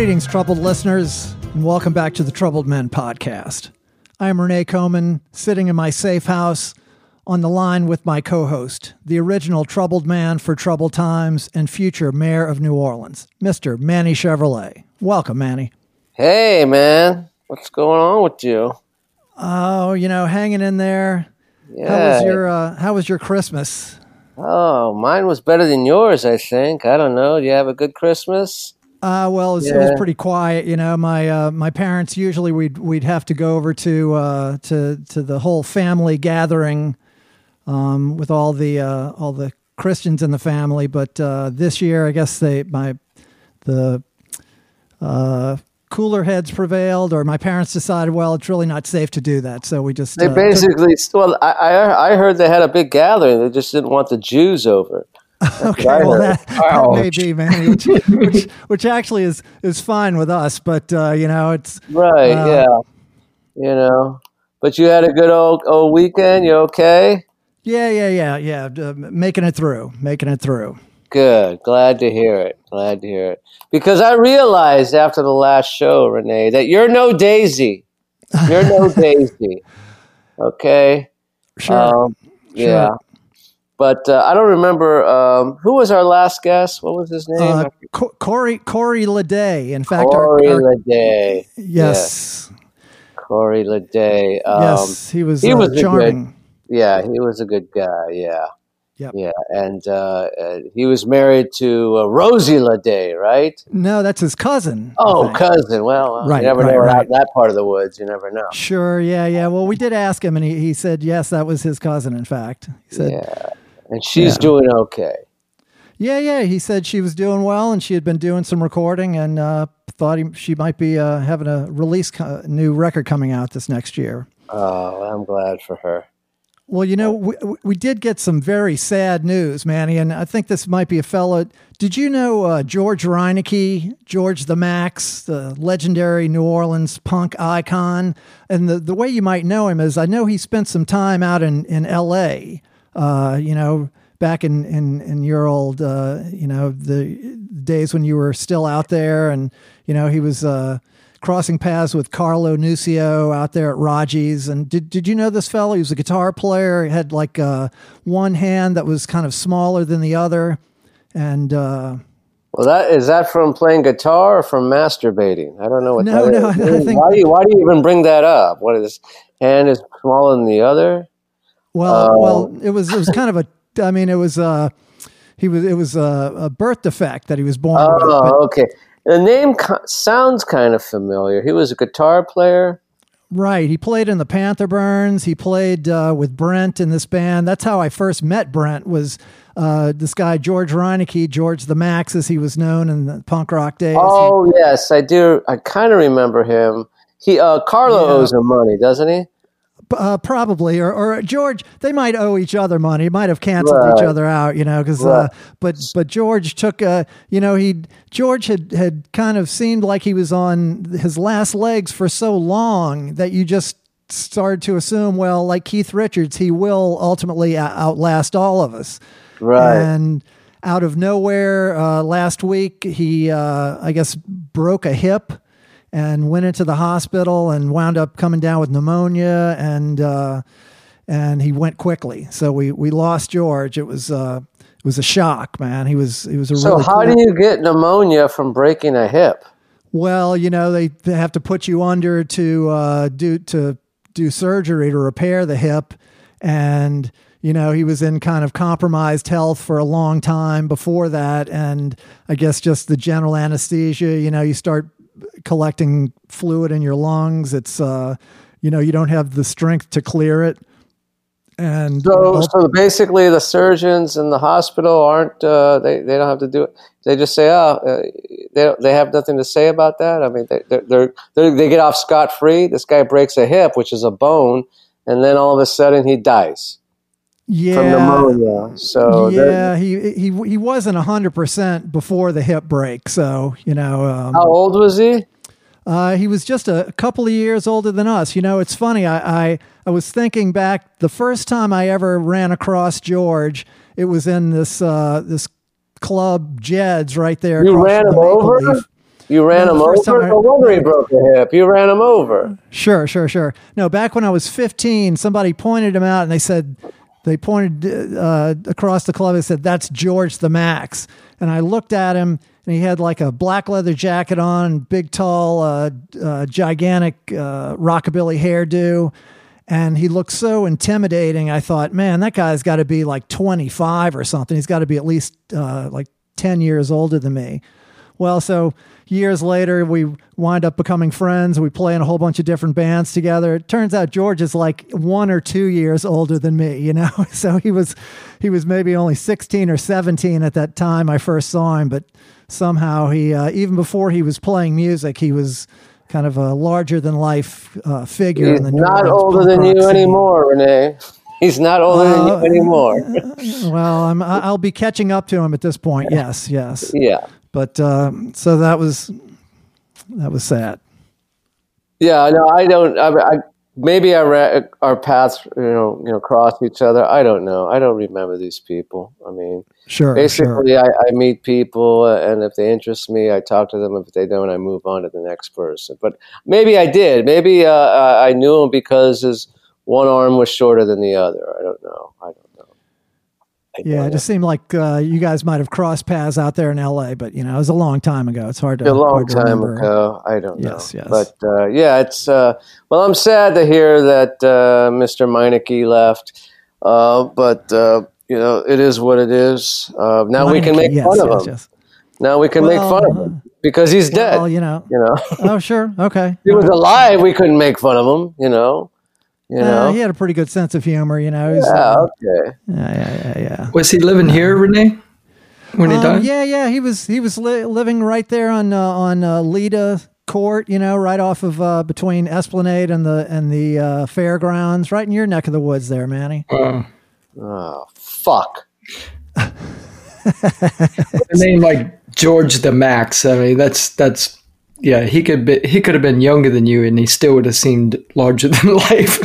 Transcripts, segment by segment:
Greetings, troubled listeners, and welcome back to the Troubled Men podcast. I am Renee Coman, sitting in my safe house on the line with my co host, the original troubled man for troubled times and future mayor of New Orleans, Mr. Manny Chevrolet. Welcome, Manny. Hey, man. What's going on with you? Oh, you know, hanging in there. Yeah. How was your uh, How was your Christmas? Oh, mine was better than yours, I think. I don't know. Do you have a good Christmas? Uh, well, it was, it was pretty quiet. You know, my uh, my parents usually we'd we'd have to go over to uh, to to the whole family gathering um, with all the uh, all the Christians in the family. But uh, this year, I guess they my the uh, cooler heads prevailed, or my parents decided, well, it's really not safe to do that, so we just They uh, took- basically, well, I, I I heard they had a big gathering. They just didn't want the Jews over. Okay, well that, that may be, man, which, which, which actually is is fine with us, but uh, you know, it's Right, Uh, yeah. You know. But you had a good old, old weekend. You okay? Yeah, yeah, yeah, yeah. Uh, making it through, making it through. Good. Glad to hear it. Glad to hear it. Because I realized after the last show, Renee, that you're no Daisy. You're no Daisy. Okay? Sure. Um, Yeah. But uh, I don't remember um, who was our last guest. What was his name? uh, Co- Corey Corey Leday. In fact, Corey our, Leday. yes, Corey Leday. Um, yes, he was. he uh, was a good- charming. Yeah, he was a good guy. Yeah. Yep. Yeah, and uh, he was married to uh, Rosie Leday, right? No, that's his cousin. Oh, cousin. Well, Right, you never right, know right. out in that part of the woods. You never know. Sure. Yeah, yeah. Well, we did ask him, and he, he said yes, that was his cousin. In fact, he said, Yeah, and she's Yeah. doing okay. yeah, yeah. He said she was doing well, and she had been doing some recording, and uh, thought he, she might be uh, having a release co- new record coming out this next year. Oh, I'm glad for her. Well, you know, we, we did get some very sad news, Manny, and I think this might be a fellow. Did you know uh, George Reineke, George the Max, the legendary New Orleans punk icon? And the, the way you might know him is I know he spent some time out in, in L.A., uh, you know, back in, in, in your old, uh, you know, the days when you were still out there. And, you know, he was uh, crossing paths with Carlo Nuccio out there at Raji's. And did, did you know this fellow? He was a guitar player. He had like uh, one hand that was kind of smaller than the other. And uh, Well, that is that from playing guitar or from masturbating? I don't know what No, that no, is. I think- why do you why do you even bring that up? What is hand is smaller than the other? Well, Oh. well, it was it was kind of a. I mean, it was uh, he was it was a, a birth defect that he was born with. Oh, okay. The name co- sounds kind of familiar. He was a guitar player. Right. He played in the Panther Burns. He played uh, with Brent in this band. That's how I first met Brent. Was uh, this guy George Reineke, George the Max, as he was known in the punk rock days. He- Oh yes, I do. I kind of remember him. He uh, Carlo Yeah. owes him money, doesn't he? Uh, probably, or, or George. They might owe each other money. Might have canceled each other out, you know. Because, uh, but but George took, a, you know, he George had had kind of seemed like he was on his last legs for so long that you just started to assume, well, like Keith Richards, he will ultimately outlast all of us. Right. And out of nowhere, uh, last week, he, uh, I guess, broke a hip and went into the hospital and wound up coming down with pneumonia and uh, and he went quickly. So we we lost George. It was uh, it was a shock, man. He was he was a so really how cool- do you get pneumonia from breaking a hip? well, you know, they, they have to put you under to uh, do to do surgery to repair the hip, and you know he was in kind of compromised health for a long time before that, and I guess just the general anesthesia. You know, you start collecting fluid in your lungs. It's uh, you know, you don't have the strength to clear it, and So, so basically, the surgeons in the hospital aren't. Uh, they they don't have to do it. They just say, "Oh, uh, they they have nothing to say about that." I mean, they they're, they're, they they get off scot free. This guy breaks a hip, which is a bone, and then all of a sudden he dies yeah, from pneumonia. So yeah, he he he wasn't hundred percent before the hip break. So you know, um, how old was he? uh, he was just a couple of years older than us. You know, it's funny. I, I I was thinking back the first time I ever ran across George. It was in this uh, this club Jed's right there. You ran him over? Leaf. You ran No, him over. I- No wonder he broke a hip. You ran him over. Sure, sure, sure. No, back when I was 15, somebody pointed him out and they said, they pointed uh, across the club and said, that's George the Max. And I looked at him and he had like a black leather jacket on, big, tall, uh, uh, gigantic uh, rockabilly hairdo. And he looked so intimidating. I thought, man, that guy's got to be like 25 or something. He's got to be at least uh, like 10 years older than me. Well, so years later, we wind up becoming friends. We play in a whole bunch of different bands together. It turns out George is like one or two years older than me, you know. So he was, he was maybe only sixteen or seventeen at that time I first saw him. But somehow he, uh, even before he was playing music, he was kind of a larger than life uh, figure He's in the not older than you scene. anymore, Renee. He's not older Uh, than you anymore. Well, I'm, I'll be catching up to him at this point. Yes, yes. yeah. But um, so that was that was sad. Yeah, no, I don't. I, I maybe our paths, you know, you know, cross each other. I don't know. I don't remember these people. I mean, Sure, sure. basically, I, I meet people, uh, and if they interest me, I talk to them. If they don't, I move on to the next person. But maybe I did. Maybe uh, I knew him because his one arm was shorter than the other. I don't know. I don't Yeah, it just seemed like uh, you guys might have crossed paths out there in L.A., but you know, it was a long time ago. It's hard to a long to time remember. ago. I don't know. Yes, yes. But uh, yeah, it's uh, well. I'm sad to hear that uh, Mr. Meineke left, uh, but uh, you know it is what it is. Uh, now we can make yes, fun of him. Now we can make fun of him because he's dead. Well, you know. you know, Oh, sure. Okay. he was alive, we couldn't make fun of him. You know, you Uh, he had a pretty good sense of humor. You know. He's, yeah, uh, okay. yeah, yeah, yeah, yeah. Was he living here, Renee? When he Um, died? yeah, yeah. He was he was li- living right there on uh, on uh, Lita Court. You know, right off of uh, between Esplanade and the and the uh, fairgrounds, right in your neck of the woods, there, Manny. Wow. Oh, fuck. A name like George the Max. I mean, that's that's yeah. He could be he could have been younger than you, and he still would have seemed larger than life.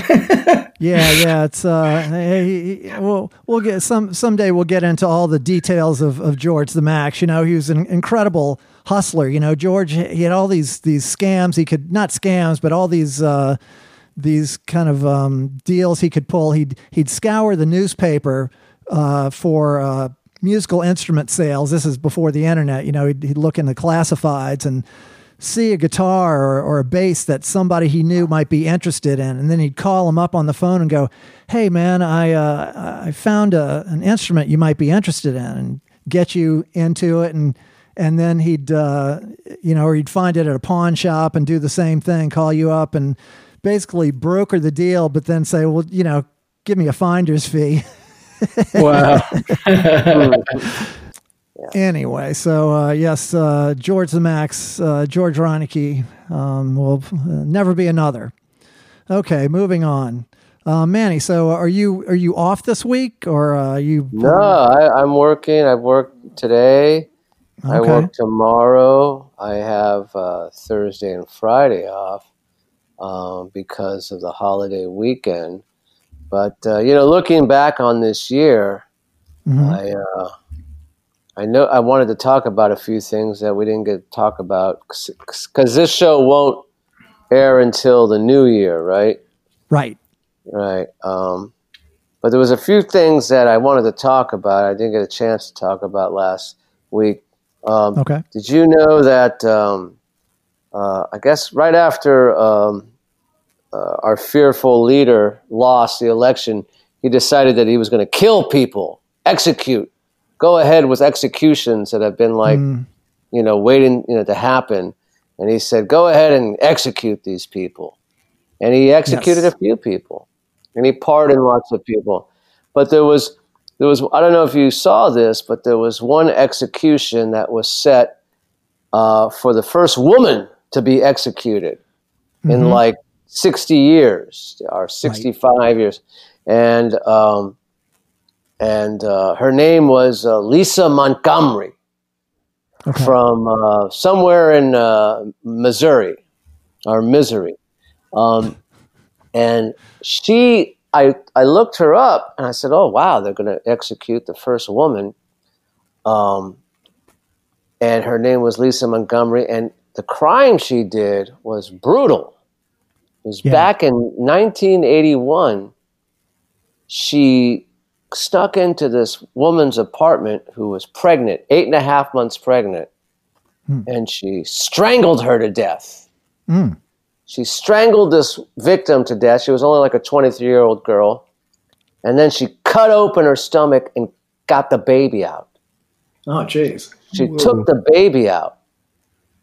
Yeah, yeah, it's uh, he, he- we'll we'll get some someday we'll get into all the details of, of George the Max. You know, he was an incredible hustler. You know, George he had all these these scams. He could not scams, but all these uh, these kind of um, deals he could pull. He'd he'd scour the newspaper uh, for uh, musical instrument sales. This is before the internet. You know, he'd, he'd look in the classifieds and see a guitar or, or a bass that somebody he knew might be interested in, and then he'd call him up on the phone and go, "Hey, man, I uh, I found a, an instrument you might be interested in," and get you into it, and and then he'd uh, you know, or he'd find it at a pawn shop and do the same thing, call you up and basically broker the deal, but then say, "Well, you know, give me a finder's fee." wow. Anyway, so uh, yes, uh, George the Max, uh, George Reineke um, will uh, never be another. Okay, moving on. Uh, Manny, so are you are you off this week or uh, are you? No, I, I'm working. I've worked today. I work tomorrow. I have uh, Thursday and Friday off um, because of the holiday weekend. But uh, you know, looking back on this year, Mhm. I uh, I know I wanted to talk about a few things that we didn't get to talk about because this show won't air until the new year, right? Right. Right. Um, but there was a few things that I wanted to talk about. I didn't get a chance to talk about last week. Um, Okay. Did you know that? Um, uh, I guess right after um, uh, our fearful leader lost the election, he decided that he was going to kill people, execute, go ahead with executions that have been like, Mm, you know, waiting, you know, to happen. And he said, "Go ahead and execute these people." And he executed Yes. a few people, and he pardoned lots of people. But there was, there was, I don't know if you saw this, but there was one execution that was set uh, for the first woman to be executed in mhm. like 60 years or 65 years. And, um, and uh, her name was uh, Lisa Montgomery okay. from uh, somewhere in uh, Missouri or Missouri. Um, and she, I, I looked her up and I said, oh, wow, they're going to execute the first woman. Um, and her name was Lisa Montgomery. And the crime she did was brutal. It was Yeah. back in 1981. She snuck into this woman's apartment who was pregnant, eight and a half months pregnant, and she strangled her to death. Mm. She strangled this victim to death. She was only like a 23 year old girl. And then she cut open her stomach and got the baby out. Oh, jeez. She took the baby out,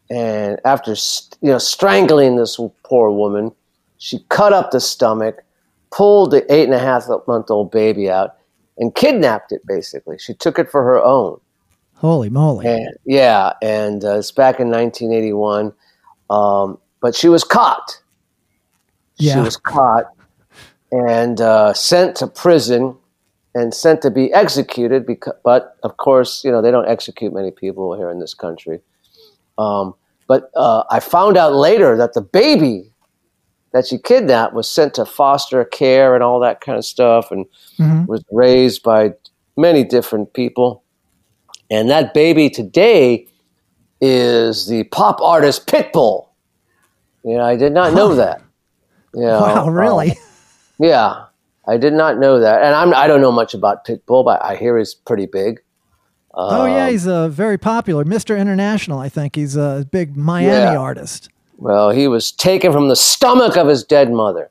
and after st- you know strangling this poor woman, she cut up the stomach, pulled the eight and a half month old baby out, and kidnapped it. Basically, she took it for her own. Holy moly. And yeah, and uh, it's back in 1981, um, but she was caught. She was caught and uh, sent to prison and sent to be executed. Because, but of course, you know they don't execute many people here in this country. Um, but uh, I found out later that the baby that she kidnapped was sent to foster care and all that kind of stuff, and Mhm. was raised by many different people. And that baby today is the pop artist Pitbull. You know, I did not know that. You know, wow, really? uh, yeah, I did not know that, and I'm I don't know much about Pitbull, but I hear he's pretty big. oh, yeah. Um, He's uh, very popular. Mr. International, I think. He's a big Miami Yeah. artist. Well, he was taken from the stomach of his dead mother.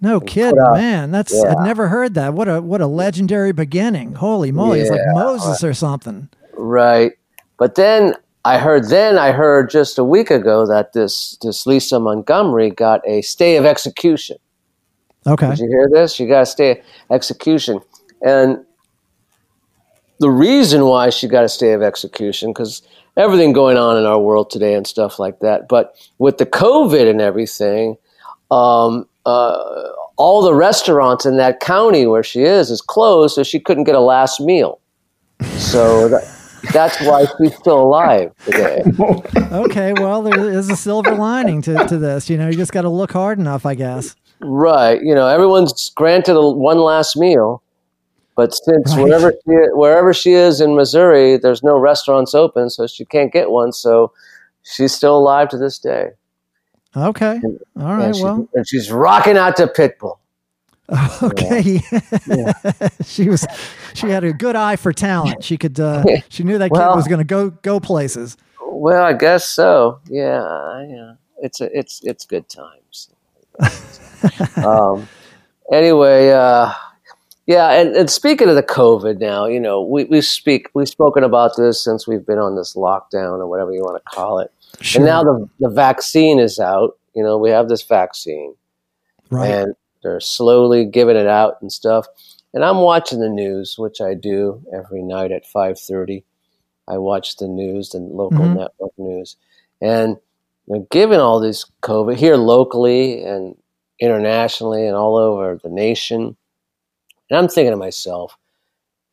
No kidding, man. That's Yeah. I'd never heard that. What a what a legendary beginning. Holy moly, it's like Moses or something. Right. But then I heard then I heard just a week ago that this this Lisa Montgomery got a stay of execution. Okay. Did you hear this? She got a stay of execution. And the reason why she got a stay of execution, because everything going on in our world today and stuff like that. But with the COVID and everything, um, uh, all the restaurants in that county where she is is closed, so she couldn't get a last meal. So that, that's why she's still alive today. Okay, well, there is a silver lining to, to this. You know, you just got to look hard enough, I guess. Right. You know, everyone's granted a, one last meal, but since Right. wherever she, wherever she is in Missouri, there's no restaurants open, so she can't get one. So she's still alive to this day. Okay. All and, right. she- Well, and she's rocking out to Pitbull. okay. she was, she had a good eye for talent. She could, uh, she knew that kid was going to go, go places. Well, I guess so. Yeah, yeah. It's a, it's it's good times. um, anyway, uh, yeah, and, and speaking of the COVID now, you know, we, we speak we've spoken about this since we've been on this lockdown or whatever you want to call it. Sure. And now the the vaccine is out. You know, we have this vaccine, right. and they're slowly giving it out and stuff. And I'm watching the news, which I do every night at 5:30. I watch the news, the local Mhm. network news, and they're giving all this COVID here locally and internationally and all over the nation. And I'm thinking to myself,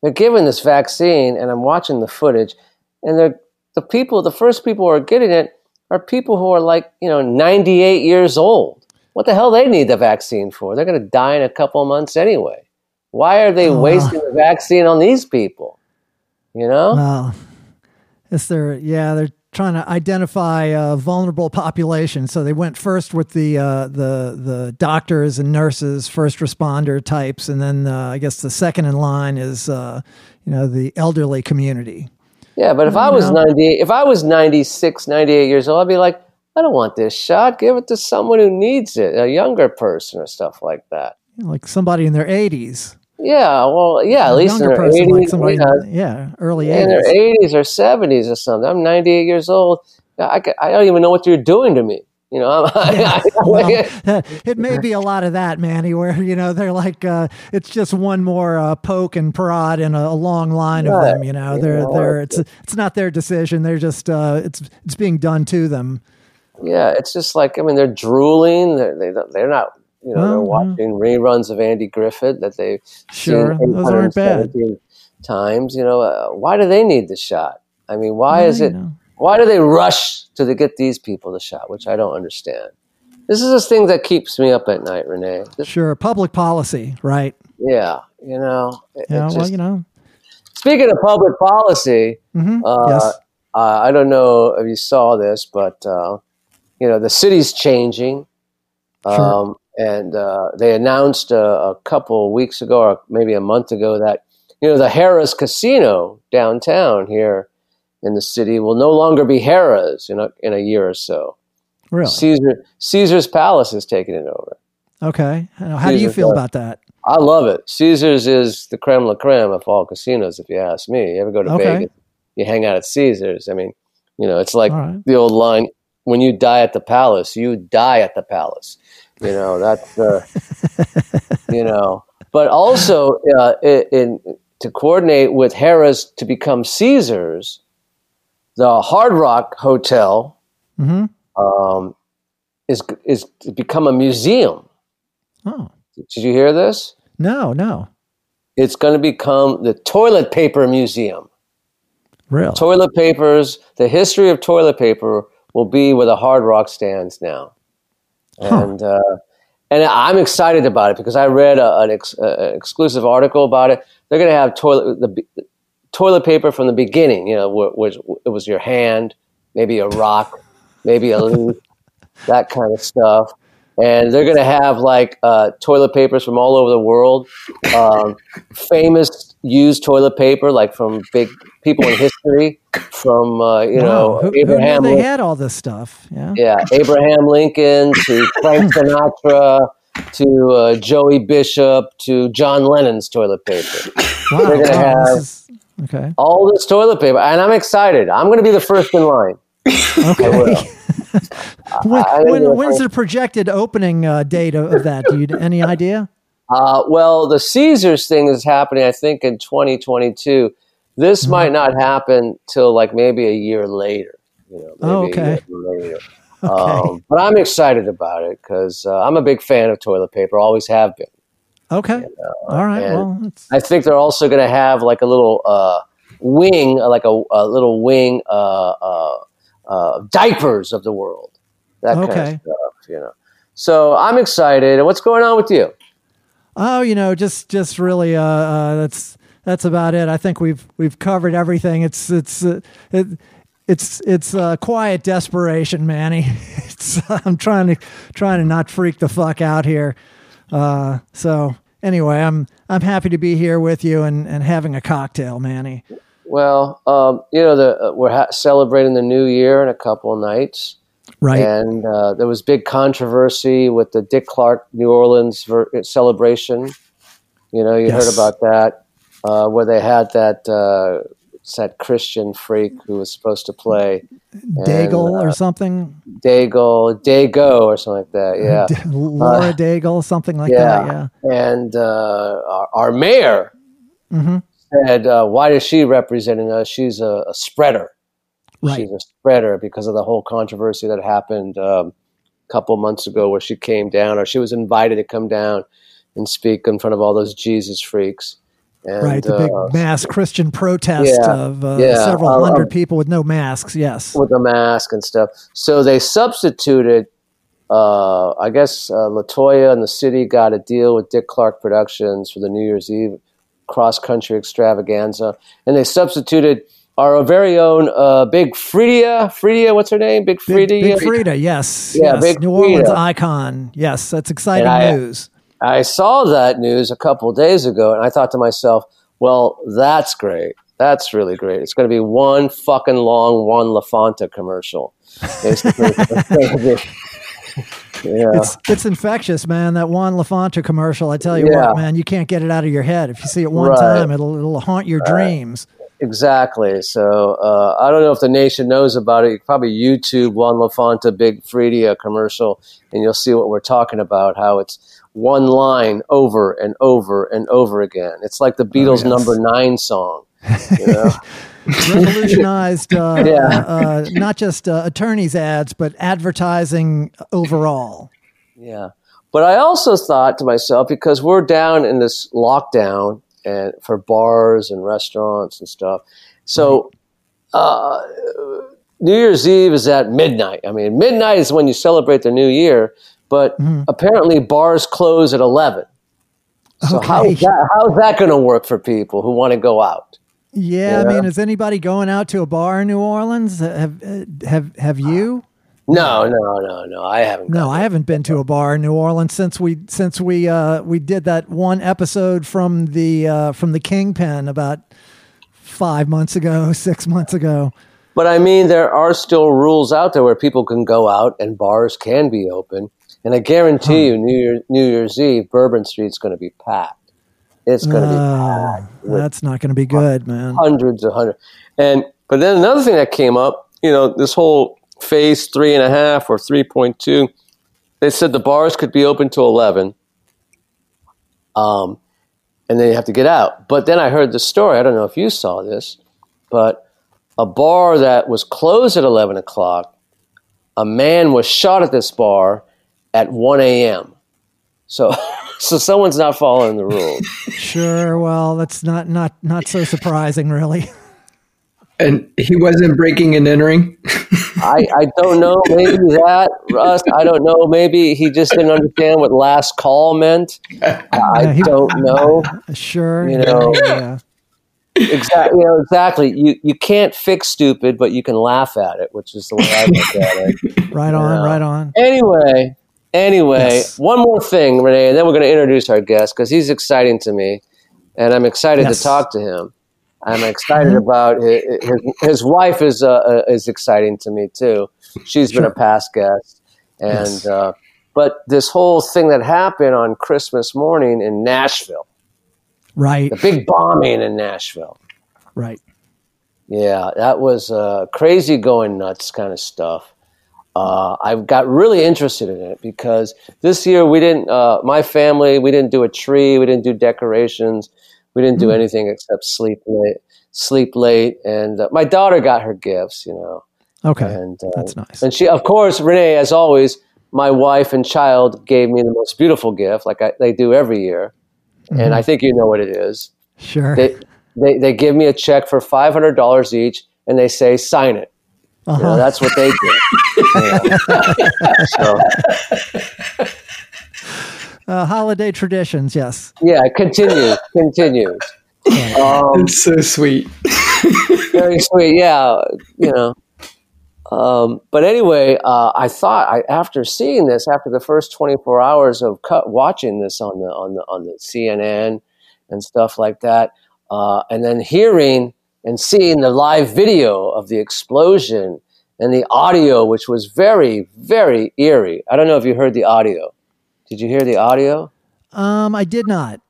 they're giving this vaccine, and I'm watching the footage, and they're the people, the first people who are getting it are people who are like, you know, 98 years old. What the hell they need the vaccine for? They're going to die in a couple of months anyway. Why are they Oh, wow. wasting the vaccine on these people? You know? Well, it's their yeah. They're trying to identify a vulnerable populations. so they went first with the uh, the the doctors and nurses, first responder types, and then uh, I guess the second in line is uh, you know the elderly community. Yeah, but if You I was know? 98, if I was 96, 98 years old, I'd be like, I don't want this shot. Give it to someone who needs it, a younger person or stuff like that. Like somebody in their eighties, Yeah, well, yeah, at least in their person, 80s, like somebody, yeah, yeah, early in their eighties. or 70s or something. I'm 98 years old. I, I don't even know what you're doing to me. You know, Yeah, well, it may be a lot of that, Manny, where you know they're like uh, it's just one more uh, poke and prod in a, a long line of them. You know, You they're know, they're it's it's not their decision. They're just uh, it's it's being done to them. yeah, it's just like I mean, they're drooling. They're they, don't- they're not. You know, they're yeah. watching reruns of Andy Griffith that they've Sure, seen those aren't bad. 817 times. You know, uh, why do they need the shot? I mean, why is it? know. Why do they rush to the, get these people the shot? Which I don't understand. This is the thing that keeps me up at night, Renee. This, Sure, public policy, right? yeah, you know. it- it Yeah, well, you know. speaking of public policy, hmm uh, yes. uh, I don't know if you saw this, but uh, you know the city's changing, Sure. And uh, they announced a, a couple weeks ago, or maybe a month ago, that you know the Harrah's Casino downtown here in the city will no longer be Harrah's in a, in a year or so. Really? Caesar Caesar's Palace is taking it over. Okay. How how do you feel about that? I love it. Caesar's is the creme la creme of all casinos, if you ask me. You ever go to Okay. Vegas, you hang out at Caesar's. I mean, you know, it's like right. the old line: "When you die at the palace, you die at the palace." You know, that's uh, you know. But also, uh, in, in to coordinate with Harrah's to become Caesar's, the Hard Rock Hotel hmm um, is is to become a museum. Oh Did you hear this? no, no, It's going to become the toilet paper museum. real. Toilet papers, the history of toilet paper will be where the Hard Rock stands now. Huh. And uh, and I'm excited about it because I read a, an, ex, uh, exclusive article about it. They're going to have toilet the, toilet paper from the beginning. You know, wh- which it was your hand, maybe a rock, maybe a leaf, that kind of stuff. And they're going to have like uh, toilet papers from all over the world, um, famous used toilet paper, like from big people in history, from uh, you know Wow. Who, who Abraham. knew they had all this stuff? Yeah. yeah, Abraham Lincoln to Frank Sinatra to uh, Joey Bishop to John Lennon's toilet paper. Wow. They're gonna wow, have- this is, okay. All this toilet paper, and I'm excited. I'm going to be the first in line. Okay. when, I when, when's the projected opening uh, date of, of that? Do you any idea? Uh, well, the Caesars thing is happening, I think, in 2022. This Mm-hmm. might not happen till like maybe a year later. You know, maybe Oh, a okay. year later. Okay. Um, but I'm excited about it because uh, I'm a big fan of toilet paper. Always have been. Okay. All right. Well, it's, I think they're also going to have like a little uh, wing, uh, like a, a little wing, uh, uh, uh, diapers of the world. That kind Okay. of stuff, you know. So I'm excited. And what's going on with you? oh, you know, just just really, uh, uh, that's that's about it. I think we've we've covered everything. It's it's uh, it, it's it's uh, quiet desperation, Manny. It's I'm trying to trying to not freak the fuck out here. Uh, so anyway, I'm I'm happy to be here with you and and having a cocktail, Manny. Well, um, you know, the, uh, we're ha- celebrating the new year in a couple of nights. Right. And uh, there was big controversy with the Dick Clark New Orleans ver- celebration. You know, you Yes. heard about that, uh, where they had that uh, that Christian freak who was supposed to play Daigle or something. Dago, Dago, or something like that. Yeah, D- Laura Daigle, something like yeah. that. Yeah. and uh, our, our mayor hmm said, uh, "Why is she representing us? She's a, a spreader. Right. She's a spreader because of the whole controversy that happened um, a couple months ago, where she came down, or she was invited to come down and speak in front of all those Jesus freaks." And, right. The big uh, mass Christian protest yeah, of uh, yeah, several uh, hundred um, people with no masks. Yes. with a mask and stuff. So they substituted. Uh, I guess uh, Latoya and the city got a deal with Dick Clark Productions for the New Year's Eve cross country extravaganza, and they substituted our very own uh, Big Freedia. Freedia, what's her name? Big Big, Freedia. Big Freedia, yes. Yeah, yes. Big New Orleans icon. Yes, that's exciting I- news. I saw that news a couple days ago, and I thought to myself, "Well, that's great. That's really great. It's going to be one fucking long Juan LaFonta commercial, basically." yeah. It's it's infectious, man. That Juan LaFonta commercial. I tell you Yeah. what, man, you can't get it out of your head. If you see it one Right. time, it'll it'll haunt your dreams. Exactly. So uh, I don't know if the nation knows about it. You can probably YouTube Juan LaFonta Big Freedia commercial, and you'll see what we're talking about. How it's one line over and over and over again. It's like the Beatles' yes. number nine song. You know? Revolutionized, uh, Yeah. uh, uh, not just uh, attorneys' ads, but advertising overall. yeah. But I also thought to myself because we're down in this lockdown and for bars and restaurants and stuff. So uh, New Year's Eve is at midnight. I mean, midnight is when you celebrate the new year, but Mm-hmm. apparently bars close at 11. So how Okay. is that, how's that going to work for people who want to go out? Yeah, I mean, is anybody going out to a bar in New Orleans? Have have have you? No, no, no, no. I haven't. No, I haven't been to a bar in New Orleans since we since we uh, we did that one episode from the uh, from the Kingpin about five months ago, six months ago. But I mean, there are still rules out there where people can go out and bars can be open. And I guarantee huh. you, New Year, New Year's Eve, Bourbon Street's going to be packed. It's going to uh, be packed. That's not going to be good, man. Hundreds of hundreds. And but then another thing that came up, you know, this whole phase three and a half or three point two, they said the bars could be open till eleven. Um, and then you have to get out. But then I heard the story. I don't know if you saw this, but a bar that was closed at 11 o'clock, a man was shot at this bar at 1 a.m. So, so someone's not following the rules. Sure. Well, that's not not not so surprising, really. And he wasn't breaking and entering. I, I don't know. Maybe that Russ. I don't know. Maybe he just didn't understand what last call meant. I he, don't know. Sure. You know. Yeah. Exactly. You know, exactly. You you can't fix stupid, but you can laugh at it, which is the way I look at it. right on. Right on. Anyway, anyway, yes. one more thing, Renee, and then we're going to introduce our guest because he's exciting to me, and I'm excited yes. to talk to him. I'm excited mm-hmm. about his, his, his wife is uh, uh, is exciting to me too. She's sure. been a past guest, and yes. uh, but this whole thing that happened on Christmas morning in Nashville, right? The big bombing in Nashville, right? Yeah, that was uh, crazy, going nuts kind of stuff. Uh, I got really interested in it because this year we didn't. Uh, my family we didn't do a tree, we didn't do decorations we didn't do mm. anything except sleep late, sleep late, and uh, my daughter got her gifts. You know. Okay. And uh, that's nice. And she, of course, Renee, as always, my wife and child gave me the most beautiful gift, like I, they do every year, mm-hmm. and I think you know what it is. Sure. They, they, they give me a check for five hundred dollars each, and they say sign it. Uh-huh. You know, uh-huh. that's what they do. so, uh, holiday traditions, yes. Yeah, continue, continue. Um, it's so sweet. very sweet, yeah. You know, um, but anyway, uh, I thought I, after seeing this, after the first 24 hours of cut, watching this on the on the on the CNN and stuff like that, uh, and then hearing and seeing the live video of the explosion and the audio, which was very very eerie. I don't know if you heard the audio. Did you hear the audio? Um, I did not.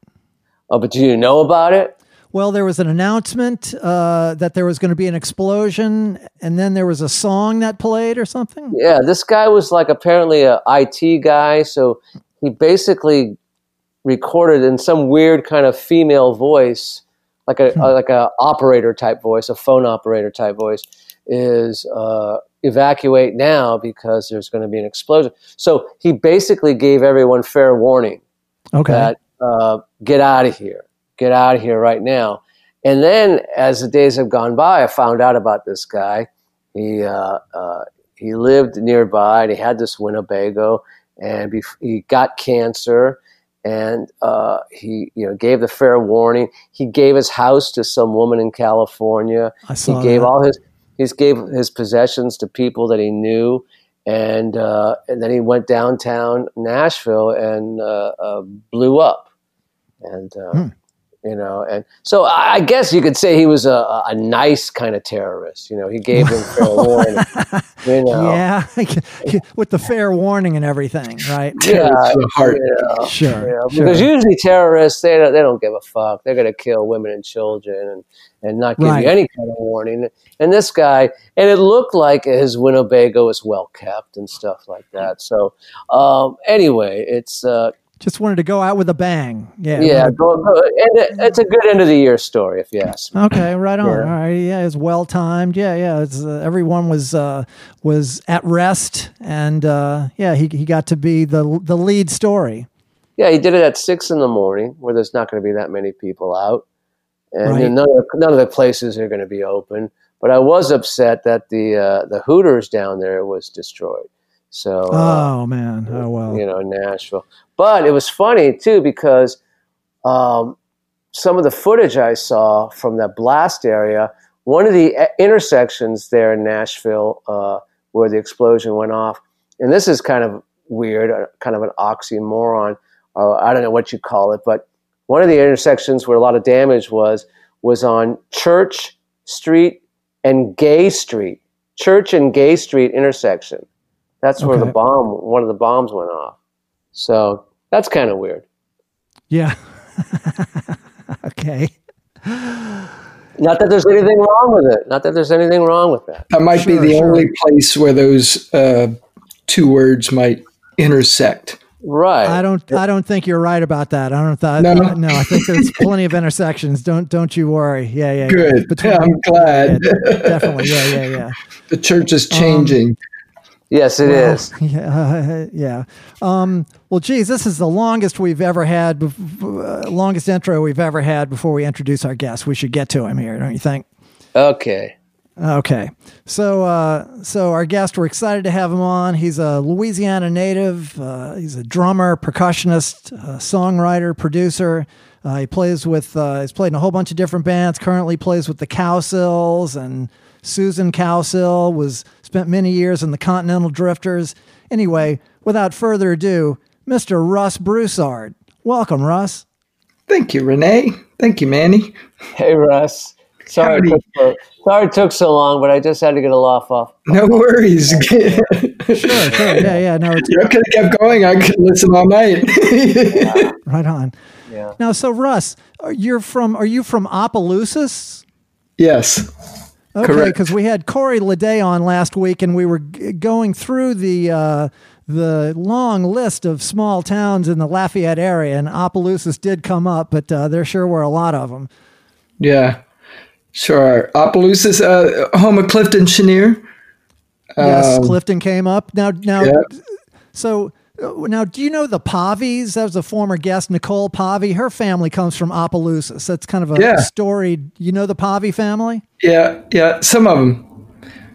Oh, but do you know about it? Well, there was an announcement uh, that there was going to be an explosion, and then there was a song that played or something. Yeah, this guy was like apparently a IT guy, so he basically recorded in some weird kind of female voice, like a, hmm. a like a operator type voice, a phone operator type voice, is uh, evacuate now because there's going to be an explosion. So he basically gave everyone fair warning. Okay. That uh, get out of here, get out of here right now. And then as the days have gone by, I found out about this guy. He uh, uh, he lived nearby and he had this Winnebago and he got cancer and uh, he you know gave the fair warning. He gave his house to some woman in California. I saw he gave that. all his he gave his possessions to people that he knew, and uh, and then he went downtown Nashville and uh, uh blew up, and uh, hmm you know and so i guess you could say he was a, a nice kind of terrorist you know he gave them fair warning you know yeah with the fair warning and everything right yeah, heart. Yeah, sure, yeah. because sure. usually terrorists they don't, they don't give a fuck they're going to kill women and children and and not give right. you any kind of warning and this guy and it looked like his winnebago was well kept and stuff like that so um, anyway it's uh, just wanted to go out with a bang. Yeah. Yeah. Go, go. And it's a good end of the year story, if you ask me. Okay. Right on. Yeah. All right. Yeah. It's well timed. Yeah. Yeah. Uh, everyone was, uh, was at rest and, uh, yeah, he, he got to be the, the lead story. Yeah. He did it at six in the morning where there's not going to be that many people out. And right. none, of the, none of the places are going to be open. But I was upset that the, uh, the Hooters down there was destroyed. So, uh, oh man, oh well, you know Nashville. But it was funny too because um, some of the footage I saw from that blast area, one of the uh, intersections there in Nashville uh, where the explosion went off, and this is kind of weird, uh, kind of an oxymoron. Uh, I don't know what you call it, but one of the intersections where a lot of damage was was on Church Street and Gay Street, Church and Gay Street intersection. That's where Okay. the bomb, one of the bombs went off. So that's kind of weird. Yeah. okay. Not that there's anything wrong with it. Not that there's anything wrong with that. That might be the sure. only place where those uh, two words might intersect. Right. I don't. I don't think you're right about that. I don't. Th- No? no. I think there's plenty of intersections. Don't. Don't you worry. Yeah. Yeah. yeah. Good. Between- I'm glad. Yeah, definitely. Yeah. Yeah. Yeah. the church is changing. Yes, it is. Yeah, yeah. Um, well, geez, this is the longest we've ever had, uh, longest intro we've ever had before we introduce our guest. We should get to him here, don't you think? Okay. Okay, so uh, so our guest, we're excited to have him on. He's a Louisiana native. Uh, he's a drummer, percussionist, uh, songwriter, producer. Uh, he plays with. Uh, he's played in a whole bunch of different bands. Currently plays with the Cowsills and Susan Cowsill. Was spent many years in the Continental Drifters. Anyway, without further ado, Mr. Russ Broussard. Welcome, Russ. Thank you, Renee. Thank you, Manny. Hey, Russ. Sorry, it took so, sorry it took so long, but I just had to get a laugh off. No worries. Sure, sure. Yeah, yeah. No, it's you could have kept going. I could listen all night. right on. Yeah. Now, so Russ, you're from? Are you from Opelousas? yes. Okay, because we had Corey Leday on last week, and we were g- going through the uh, the long list of small towns in the Lafayette area, and Opelousas did come up, but uh, there sure were a lot of them. Yeah. Sure. Opelousas, uh, home of Clifton Chenier. Yes, Clifton came up. Now, now, Um, Yeah. so now, do you know the Pavies? That was a former guest, Nicole Pavy. Her family comes from Opelousas. That's kind of a Yeah. storied. You know the Pavy family? Yeah. Yeah. Some of them.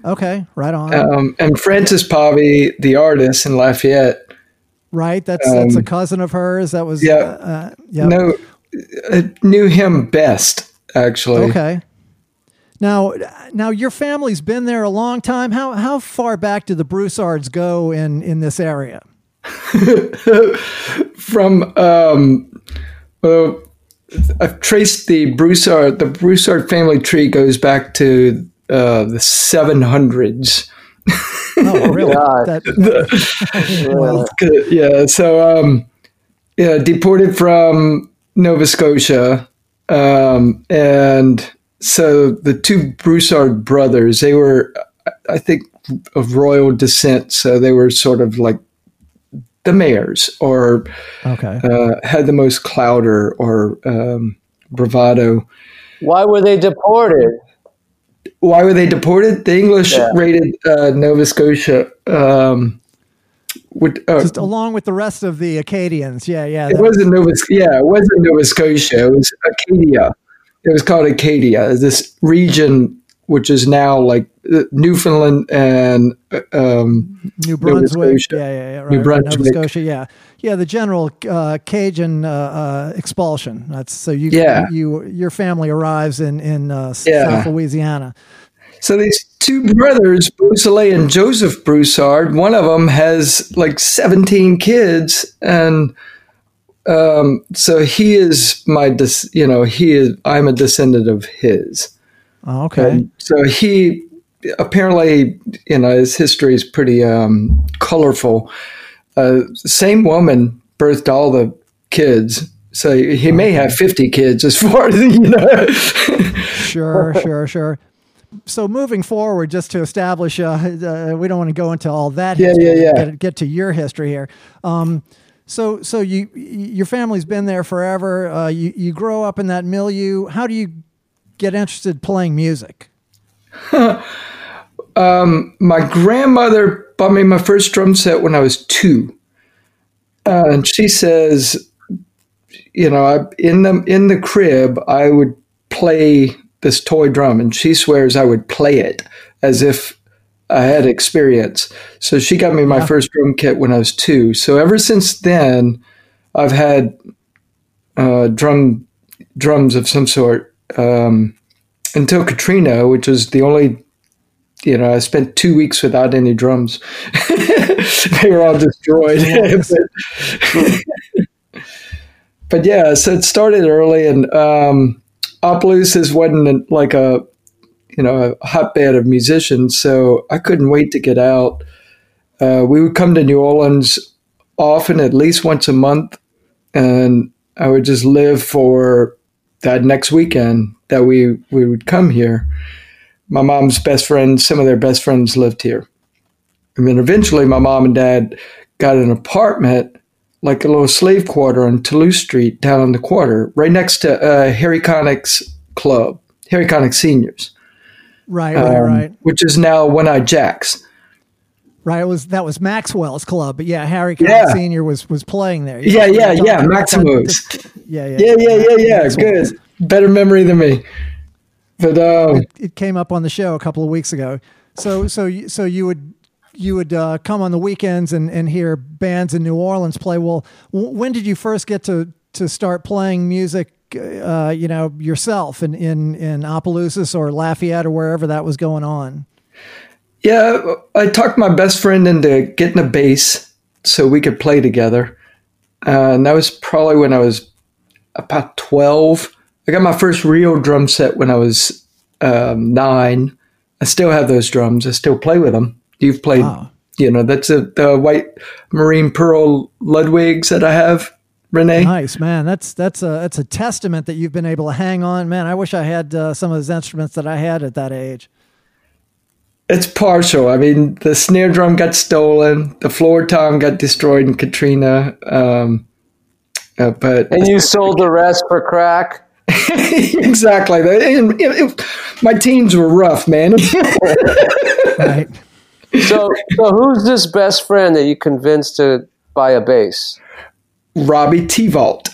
Okay, right on. Um, and Francis Pavy, the artist in Lafayette. right, that's that's a cousin of hers. That was Um, yeah. Uh, uh, yeah. No, I knew him best, actually. Okay. Now, now your family's been there a long time. How how far back do the Broussards go in in this area? From, um, well, I've traced the Broussard, the Broussard family tree goes back to uh, the 700s. Oh, really? God. That, well, Good, Yeah. So, um, yeah, deported from Nova Scotia, um, and so the two Broussard brothers, they were, I think, of royal descent. So they were sort of like the mayors, or okay. uh, had the most clout or, or um, bravado. Why were they deported? Why were they deported? The English Yeah. raided uh, Nova Scotia. Um, with, uh, Just along with the rest of the Acadians. Yeah, yeah. It wasn't Nova. Yeah, it wasn't Nova Scotia. It was Acadia. It was called Acadia. This region, which is now like uh, Newfoundland and uh, um, New Brunswick. Scotia. Yeah, yeah, yeah. Right, New right, Nova Brunswick. Scotia. Yeah, yeah. The general uh, Cajun uh, uh, expulsion. That's so you. Yeah. You your family arrives in in uh, Yeah. South Louisiana. so these two brothers, Beausoleil and Joseph Broussard. One of them has like seventeen kids, and um, so he is my. You know, he is. I'm a descendant of his. Oh, okay. And so he apparently, you know, his history is pretty um, colorful. Uh, same woman birthed all the kids. So he may have 50 kids as far as, you know. Sure, sure, sure. So moving forward, just to establish, uh, uh, we don't want to go into all that. Yeah, history. yeah, yeah. Get, get to your history here. Um, so, so you, your family's been there forever. Uh, you, you grow up in that milieu. How do you get interested playing music? my grandmother bought me my first drum set when I was two. Uh, and she says, you know, I, in the in the crib, I would play this toy drum, and she swears I would play it as if I had experience. So she got me my first drum kit when I was two. So ever since then, I've had uh, drum drums of some sort um, until Katrina, which was the only. You know, I spent two weeks without any drums. they were all destroyed. but, but, yeah, so it started early, and um, Opelousas wasn't like a you know a hotbed of musicians, so I couldn't wait to get out. Uh, we would come to New Orleans often, at least once a month, and I would just live for that next weekend that we we would come here. My mom's best friends, some of their best friends lived here. And then eventually, my mom and dad got an apartment, like a little slave quarter on Toulouse Street, down on the quarter, right next to uh, Harry Connick's club, Harry Connick Seniors. Right, right, um, right. Which is now One Eyed Jacks. Right, it was that was Maxwell's club, but yeah, Harry Connick yeah. Senior was was playing there. You yeah, yeah, yeah, Maximo's. Yeah, yeah, yeah, yeah, yeah, yeah. Good, better memory than me. But um, it, it, came up on the show a couple of weeks ago. So, so, so you would you would uh, come on the weekends and, and hear bands in New Orleans play. Well, w- when did you first get to to start playing music? Uh, you know, yourself in in in Opelousas or Lafayette or wherever that was going on. Yeah, I talked my best friend into getting a bass so we could play together. Uh, and that was probably when I was about 12. I got my first real drum set when I was um, nine. I still have those drums. I still play with them. You've played, wow. you know, that's a, the white marine pearl Ludwigs that I have. Renee, nice man. That's that's a that's a testament that you've been able to hang on, man. I wish I had uh, some of those instruments that I had at that age. It's partial. I mean, the snare drum got stolen, the floor tom got destroyed in Katrina. Um, uh, but and you sold the rest for crack. exactly. And, it, it, my teens were rough, man. right. So, so who's this best friend that you convinced to buy a bass? Robbie T-Vault.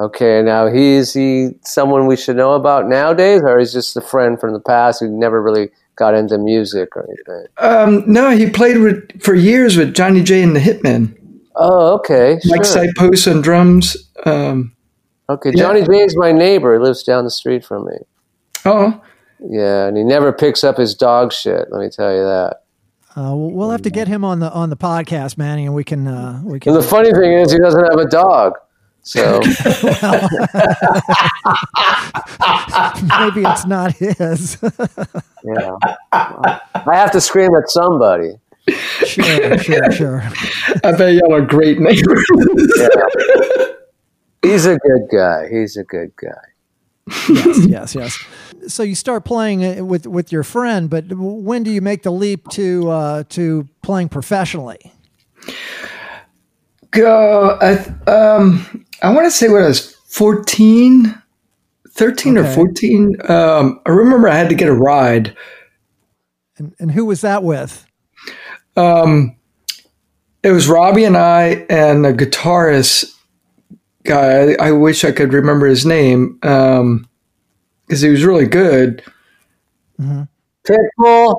Okay, now he's he someone we should know about nowadays, or he's just a friend from the past who never really got into music or anything? Um, no, he played with, for years with Johnny J and the Hitmen. Oh, okay. Mike sure. Sipos on drums. Um, okay, Johnny yeah. J is my neighbor. He lives down the street from me. Oh. Yeah, and he never picks up his dog shit. Let me tell you that. Uh, we'll have to get him on the on the podcast, Manny, and we can uh, we can. And the funny thing is, he doesn't have a dog. So maybe it's not his. yeah, I have to scream at somebody. Sure, sure, sure. I bet y'all are great neighbors. yeah. He's a good guy. He's a good guy. yes, yes, yes. So you start playing with with your friend, but when do you make the leap to uh, to playing professionally? Go. I, um, I want to say when I was 14, 13 okay. or 14. Um, I remember I had to get a ride. And, and who was that with? Um, it was Robbie and I and a guitarist guy. I, I wish I could remember his name because um, he was really good. Mm-hmm. Pitbull.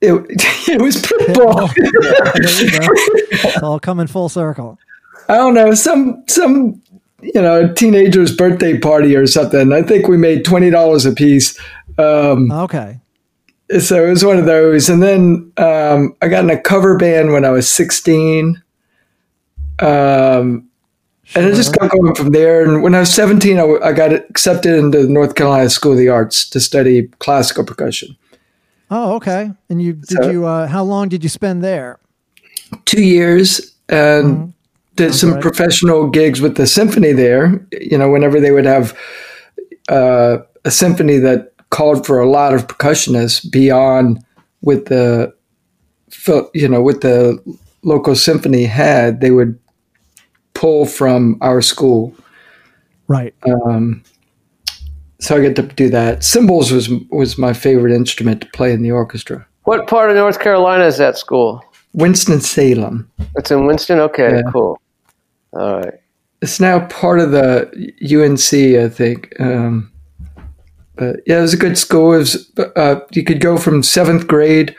It, it was Pitbull. Pitbull. all coming full circle. I don't know some some you know, a teenager's birthday party or something. I think we made twenty dollars a piece. Um, okay. So it was one of those, and then um, I got in a cover band when I was sixteen. Um, sure. and I just kept going from there. And when I was seventeen, I, I got accepted into the North Carolina School of the Arts to study classical percussion. Oh, okay. And you did so, you? Uh, how long did you spend there? Two years, and mm-hmm did some right. professional gigs with the symphony there. You know, whenever they would have uh, a symphony that called for a lot of percussionists beyond with the you know with the local symphony had, they would pull from our school. Right. Um, so I get to do that. Cymbals was was my favorite instrument to play in the orchestra. What part of North Carolina is that school? Winston Salem. It's in Winston. Okay, yeah. cool. All right. It's now part of the UNC, I think. Um, but yeah, it was a good school. It was, uh, you could go from seventh grade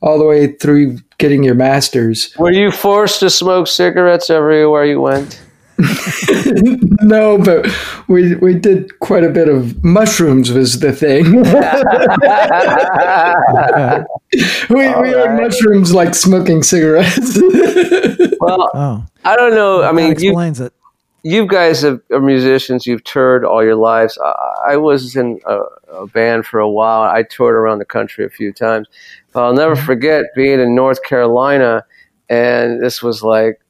all the way through getting your master's. Were you forced to smoke cigarettes everywhere you went? no, but we we did quite a bit of mushrooms was the thing. we we right. mushrooms like smoking cigarettes. well, oh. I don't know. I mean, that explains you, it. You guys are musicians. You've toured all your lives. I, I was in a, a, band for a while. I toured around the country a few times. But I'll never mm-hmm. forget being in North Carolina, and this was like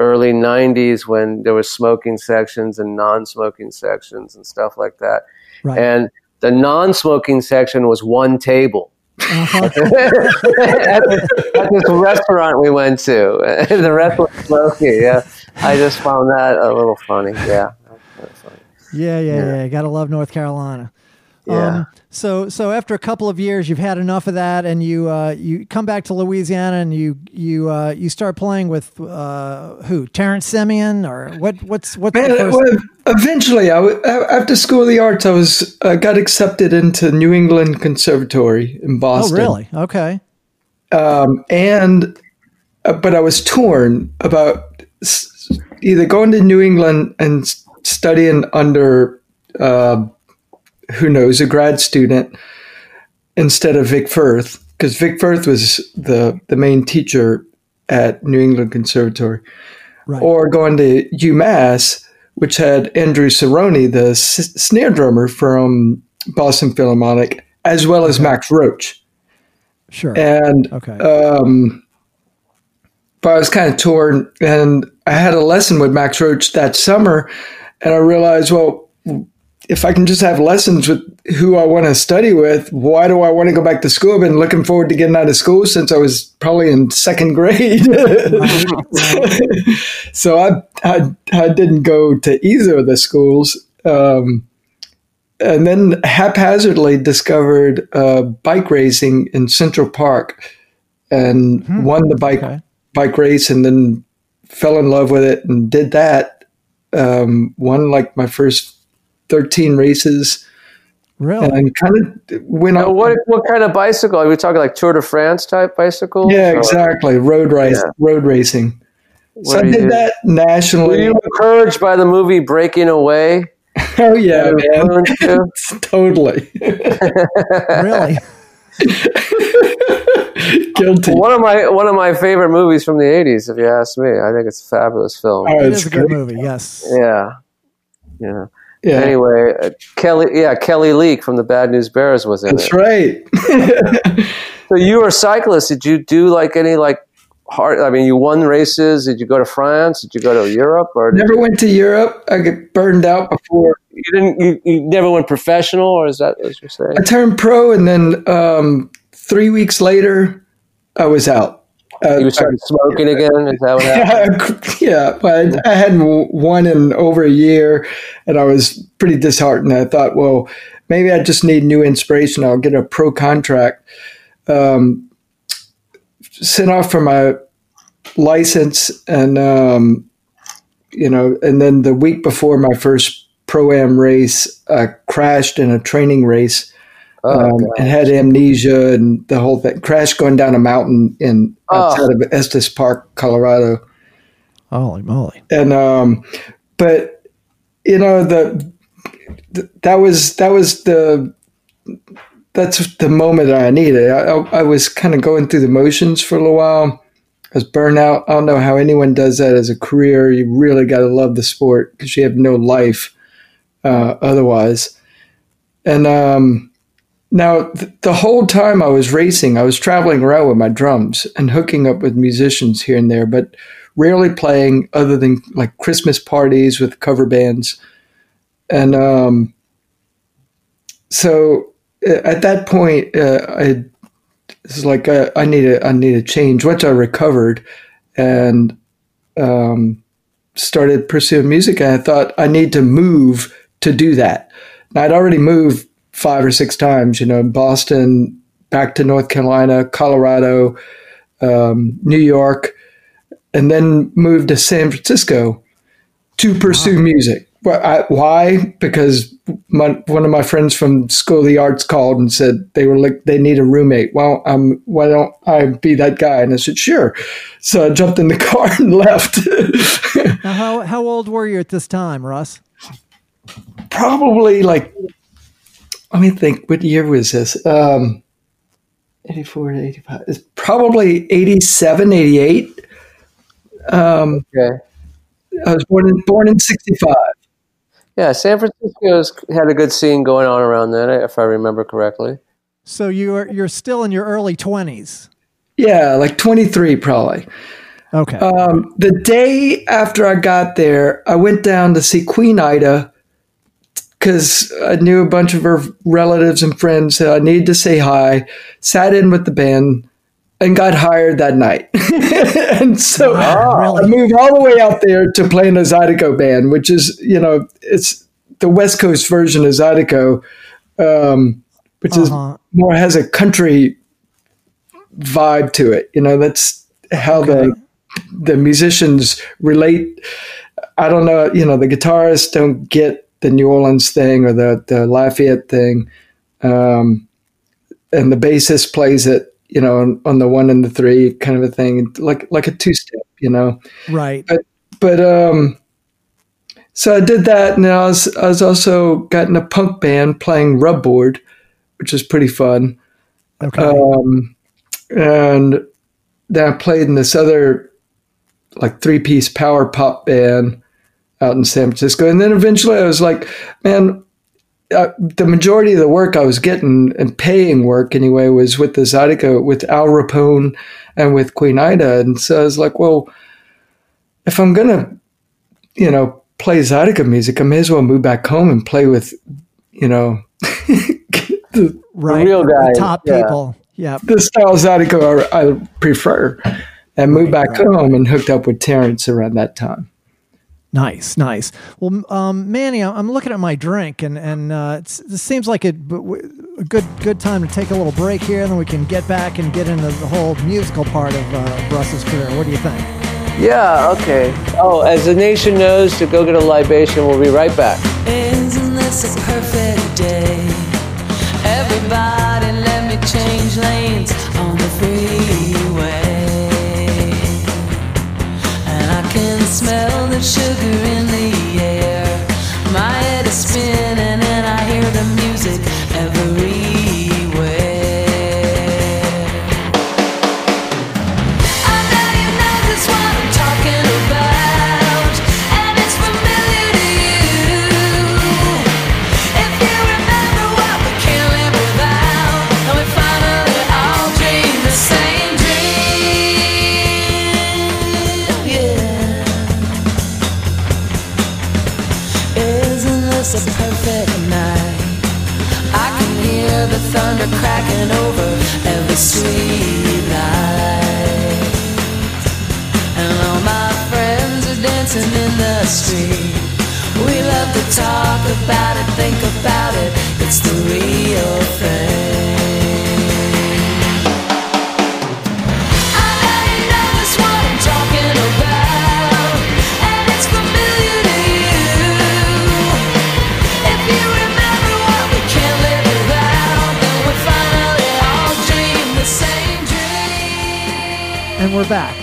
early 90s when there was smoking sections and non-smoking sections and stuff like that. Right. And the non-smoking section was one table. Uh-huh. at, this, at, this, restaurant we went to, the rest was smoky. Yeah, I just found that a little funny. Yeah, funny. yeah, yeah, yeah. yeah. Gotta love North Carolina. Yeah. Um, so so after a couple of years, you've had enough of that, and you uh, you come back to Louisiana, and you you uh, you start playing with uh, who? Terrance Simien, or what? What's what's Man, first- well, eventually, I w- after School of the Arts, I was uh, got accepted into New England Conservatory in Boston. Oh, really? Okay. Um, and uh, but I was torn about either going to New England and studying under uh, who knows, a grad student instead of Vic Firth, because Vic Firth was the, the main teacher at New England Conservatory, right. or going to UMass, which had Andrew Cerrone, the s- snare drummer from Boston Philharmonic, as well as Max Roach. Sure. And okay. Um, but I was kind of torn, and I had a lesson with Max Roach that summer, and I realized, well, if I can just have lessons with who I want to study with, why do I want to go back to school? I've been looking forward to getting out of school since I was probably in second grade. so I, I, I didn't go to either of the schools. Um, and then haphazardly discovered uh, bike racing in Central Park and hmm, won the bike okay. bike race and then fell in love with it and did that. Um, won like my first 13 races. Really? And kind of went now, What, what kind of bicycle? Are we talking like Tour de France type bicycle? Yeah, exactly. Road race, yeah. road racing. What so I did that nationally. Were you encouraged by the movie Breaking Away? Oh yeah, man. totally. really? Guilty. One of my one of my favorite movies from the '80s, if you ask me. I think it's a fabulous film. Oh, it is a good movie. Yes. Yeah. Yeah. Yeah. Anyway, uh, Kelly, yeah, Kelly Leak from the Bad News Bears was in That's it. That's right. so you were a cyclist. Did you do like any like hard? I mean, you won races. Did you go to France? Did you go to Europe? Or never you, went to Europe. I get burned out before. You didn't. You, you never went professional, or is that what you're saying? I turned pro, and then um, three weeks later, I was out. Uh, you started smoking again? Is that what happened? yeah, but I hadn't won in over a year, and I was pretty disheartened. I thought, well, maybe I just need new inspiration. I'll get a pro contract. Um, sent off for my license, and um, you know, and then the week before my first pro am race, I crashed in a training race Oh, um, and had amnesia and the whole thing. Crashed going down a mountain in oh. outside of Estes Park, Colorado. Holy moly! And um, but you know the, the, that was that was the that's the moment I needed. I, I was kind of going through the motions for a little while. I was burnout. I don't know how anyone does that as a career. You really got to love the sport because you have no life uh, otherwise. And um, now, th- the whole time I was racing, I was traveling around with my drums and hooking up with musicians here and there, but rarely playing other than like Christmas parties with cover bands. And um, so at that point, uh, I was like, uh, I need a, I need a change. Once I recovered and um, started pursuing music, and I thought I need to move to do that. Now, I'd already moved five or six times, you know, Boston, back to North Carolina, Colorado, um, New York, and then moved to San Francisco to pursue wow. music. Why? Because my, one of my friends from School of the Arts called and said they were like they need a roommate. Well, um, why don't I be that guy? And I said sure. So I jumped in the car and left. now, how how old were you at this time, Russ? Probably like let me think. What year was this? Um, 84 to 85. It's probably 87, 88. Um, Okay. I was born in born in 65. Yeah, San Francisco's had a good scene going on around then, if I remember correctly. So you're you're still in your early twenties. Yeah, like 23 probably. Okay. Um, the day after I got there, I went down to see Queen Ida because I knew a bunch of her relatives and friends. So I needed to say hi. Sat in with the band and got hired that night. and so Wow, I moved all the way out there to play in a Zydeco band, which is you know it's the West Coast version of Zydeco, um, which Uh-huh. is more has a country vibe to it. You know that's how Okay. the the musicians relate. I don't know, you know, the guitarists don't get the New Orleans thing or the, the Lafayette thing. Um, and the bassist plays it, you know, on, on the one and the three kind of a thing, like, like a two step, you know? right. But, but um, so I did that and I was, I was also got in a punk band playing rubboard, which was pretty fun. Okay. Um, and then I played in this other like three piece power pop band out in San Francisco. And then eventually I was like, man, uh, the majority of the work I was getting and paying work anyway was with the Zydeco, with Al Rapone and with Queen Ida. And so I was like, well, if I'm going to, you know, play Zydeco music, I may as well move back home and play with, you know, the, right. real The top yeah. people. Yeah. the style Zydeco I, I prefer. And moved back right. home and hooked up with Terrance around that time. Nice, nice. Well, um, Manny, I'm I'm looking at my drink, and and uh, it's, this seems like a, a good good time to take a little break here, and then we can get back and get into the whole musical part of uh, Russ's career. What do you think? Yeah, okay. Oh, as the nation knows, to go get a libation. We'll be right back. Isn't this a perfect day? Everybody, let me change lanes smell the sugar in the air. My head is spinning, and I hear the music cracking over every street light. And all my friends are dancing in the street. We love to talk about it, think about it. It's the real thing. And we're back.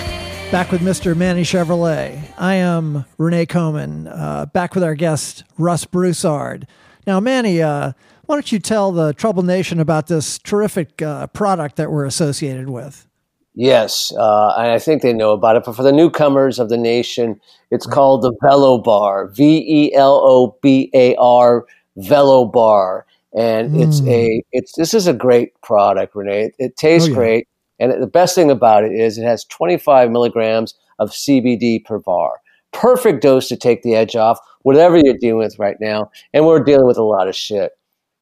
Back with Mr. Manny Chevrolet. I am Renee Coman, uh, back with our guest, Russ Broussard. Now, Manny, uh, why don't you tell the Trouble Nation about this terrific uh, product that we're associated with? Yes, uh, I think they know about it. But for the newcomers of the nation, it's called the Velo Bar. V E L O B A R Velo Bar, and it's a it's this is a great product, Renee. It, it tastes Oh, yeah. great, and the best thing about it is it has 25 milligrams of CBD per bar. Perfect dose to take the edge off, whatever you're dealing with right now. And we're dealing with a lot of shit.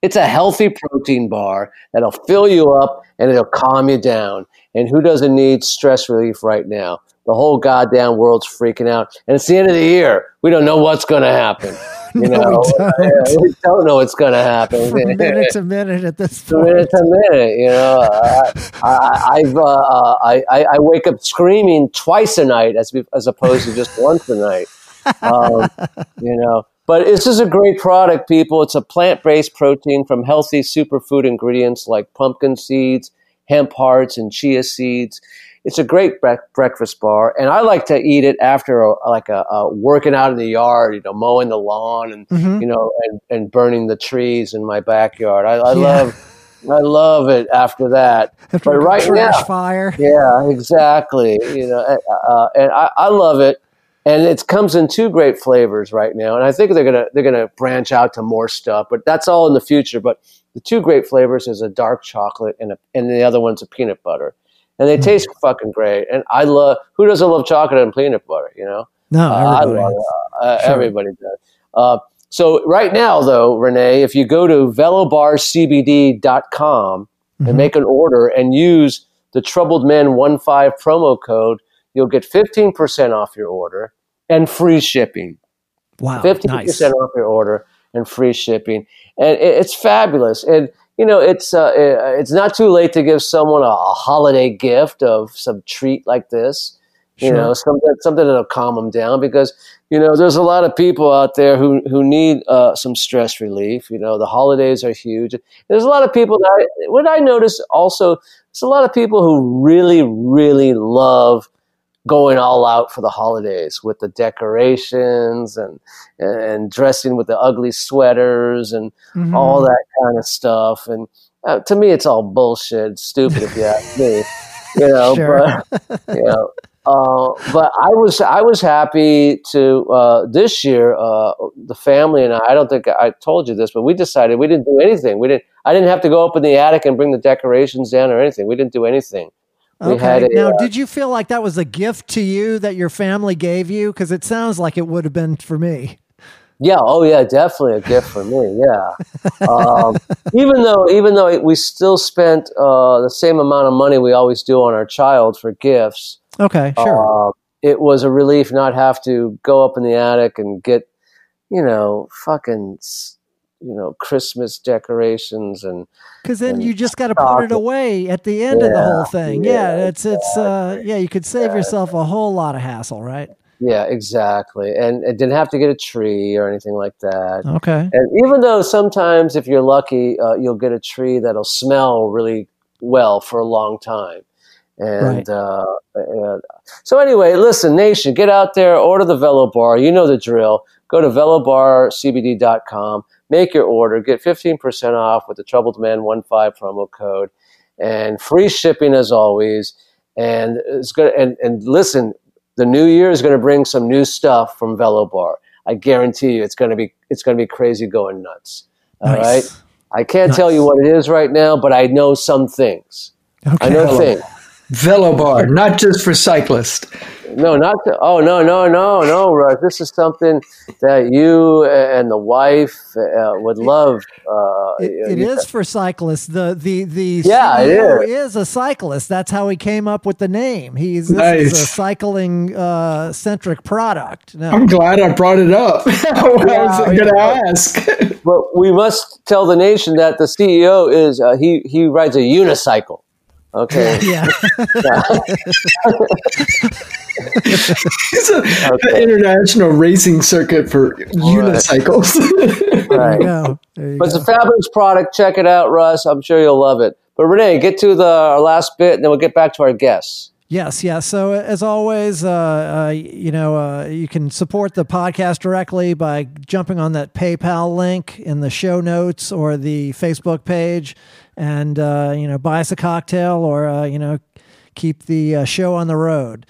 It's a healthy protein bar that'll fill you up and it'll calm you down. And who doesn't need stress relief right now? The whole goddamn world's freaking out. And it's the end of the year. We don't know what's going to happen. You No, know, we don't. We don't know what's going to happen. From minute to minute at this a minute to minute. You know, uh, I, I've uh, uh, I, I I wake up screaming twice a night as as opposed to just once a night. Um, you know, But this is a great product, people. It's a plant based protein from healthy superfood ingredients like pumpkin seeds, hemp hearts, and chia seeds. It's a great bre- breakfast bar, and I like to eat it after a, like a, a working out in the yard, you know, mowing the lawn and Mhm. you know, and, and burning the trees in my backyard. I, I Yeah. love, I love it after that. After but right trash now, fire. yeah, exactly. You know, uh, uh, and I, I love it, and it comes in two great flavors right now. And I think they're gonna they're gonna branch out to more stuff, but that's all in the future. But the two great flavors is a dark chocolate and a, and the other one's a peanut butter, and they taste fucking great. And I love who doesn't love chocolate and peanut butter? You know, No, uh, I everybody. love. Uh, Sure. Everybody does. Uh, so right now, though, Renee, if you go to velobarcbd.com Mhm. and make an order and use the Troubled Men 15 promo code, you'll get 15% off your order and free shipping. Wow, 50% nice. off your order and free shipping. And it, it's fabulous. And, you know, it's, uh, it's not too late to give someone a, a holiday gift of some treat like this. You Sure. know something something that'll calm them down because you know there's a lot of people out there who who need uh, some stress relief. You know the holidays are huge. There's a lot of people that I, what i notice also there's a lot of people who really really love going all out for the holidays with the decorations and and dressing with the ugly sweaters and Mhm. all that kind of stuff and uh, to me it's all bullshit stupid if you ask me you know Sure. but you know uh, but I was I was happy to uh, this year. Uh, the family and I. I don't think I told you this, but we decided we didn't do anything. We didn't. I didn't have to go up in the attic and bring the decorations down or anything. We didn't do anything. Okay. a, now, uh, did you feel like that was a gift to you that your family gave you? Because it sounds like it would have been for me. Yeah. Oh, yeah. Definitely a gift for me. Yeah. Um, even though, even though we still spent uh, the same amount of money we always do on our child for gifts, Okay, sure. uh, it was a relief not have to go up in the attic and get, you know, fucking, you know, Christmas decorations and Because then and you just got to put it away at the end of the whole thing. Yeah, yeah, it's it's uh yeah, you could save yourself a whole lot of hassle, right? yeah, exactly. And it didn't have to get a tree or anything like that. Okay. And even though sometimes, if you're lucky, uh, you'll get a tree that'll smell really well for a long time. And Right. uh, uh, so, anyway, listen, Nation, get out there, order the Velo Bar. You know the drill. Go to velobarcbd.com, make your order, get 15% off with the Troubled Man 15 promo code, and free shipping as always. And it's good. And, and listen, the new year is going to bring some new stuff from Velo Bar. I guarantee you, it's going to be it's going to be crazy going nuts. All right. Nice. I can't tell you what it is right now, but I know some things. Okay. I know things. Velobar, not just for cyclists. No, not to, oh no no no no, Russ. This is something that you and the wife uh, would love. Uh, It, it you- is for cyclists. The the the Yeah, CEO is. is a cyclist. That's how he came up with the name. He's this is a cycling uh, centric product. No. I'm glad I brought it up. I was going to ask. But we must tell the nation that the CEO is uh, he he rides a unicycle. Okay. yeah. It's an international racing circuit for unicycles. There Right. you go. There you But it's go. a fabulous product. Check it out, Russ. I'm sure you'll love it. But Renee, get to the our last bit, and then we'll get back to our guests. Yes, yes. So as always, uh, uh, you know, uh, you can support the podcast directly by jumping on that PayPal link in the show notes or the Facebook page, and uh, you know, buy us a cocktail or uh, you know, keep the uh, show on the road.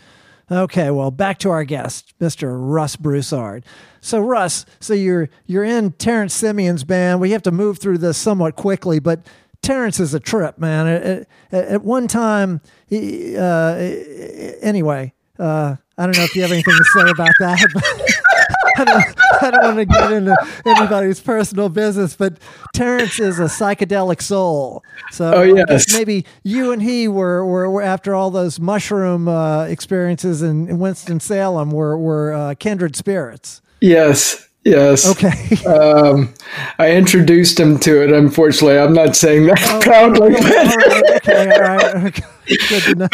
Okay, well, back to our guest, Mr. Russ Broussard. So, Russ, so you're you're in Terrance Simien's band. We have to move through this somewhat quickly, but Terrance is a trip, man. At, at, at one time, he, uh, anyway, uh, I don't know if you have anything to say about that. I don't, I don't want to get into anybody's personal business, but Terrance is a psychedelic soul. So Oh, yes. maybe you and he were, were, were after all those mushroom uh, experiences in, in Winston Salem were were uh, kindred spirits. yes, yes. Okay. Um, I introduced him to it. Unfortunately, I'm not saying that proudly, all right. Okay. All right. Good but,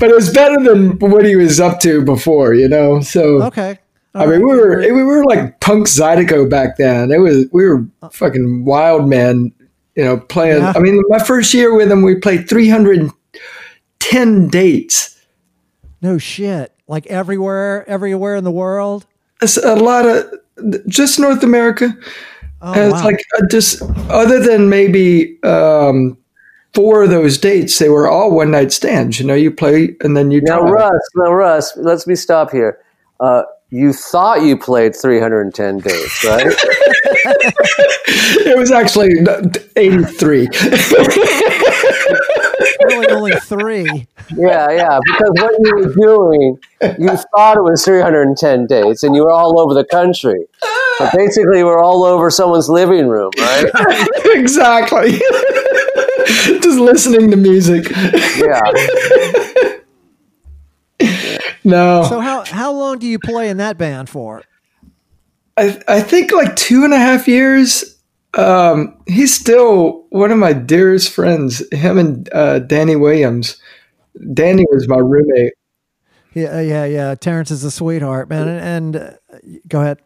but it was better than what he was up to before, you know. So Okay. I mean, we were we were like punk Zydeco back then. It was we were fucking wild men, you know, playing. Yeah. I mean, my first year with them, we played 310 dates. No shit. Like everywhere, everywhere in the world. It's a lot of just North America. Oh, And it's wow. like uh, just other than maybe um, four of those dates, they were all one night stands. You know, you play and then you Now, drive. Russ, now, Russ, let's me stop here. Uh, you thought you played 310 days, right? It was actually 83. really only three. yeah, yeah. Because what you were doing, you thought it was 310 days, and you were all over the country. But basically, we're all over someone's living room, right? exactly. just listening to music. Yeah. No. So how how long do you play in that band for? I, I think like two and a half years. Um, he's still one of my dearest friends. Him and uh, Danny Williams. Danny was my roommate. Yeah, yeah, yeah. Terrance is a sweetheart, man. And, and uh, go ahead.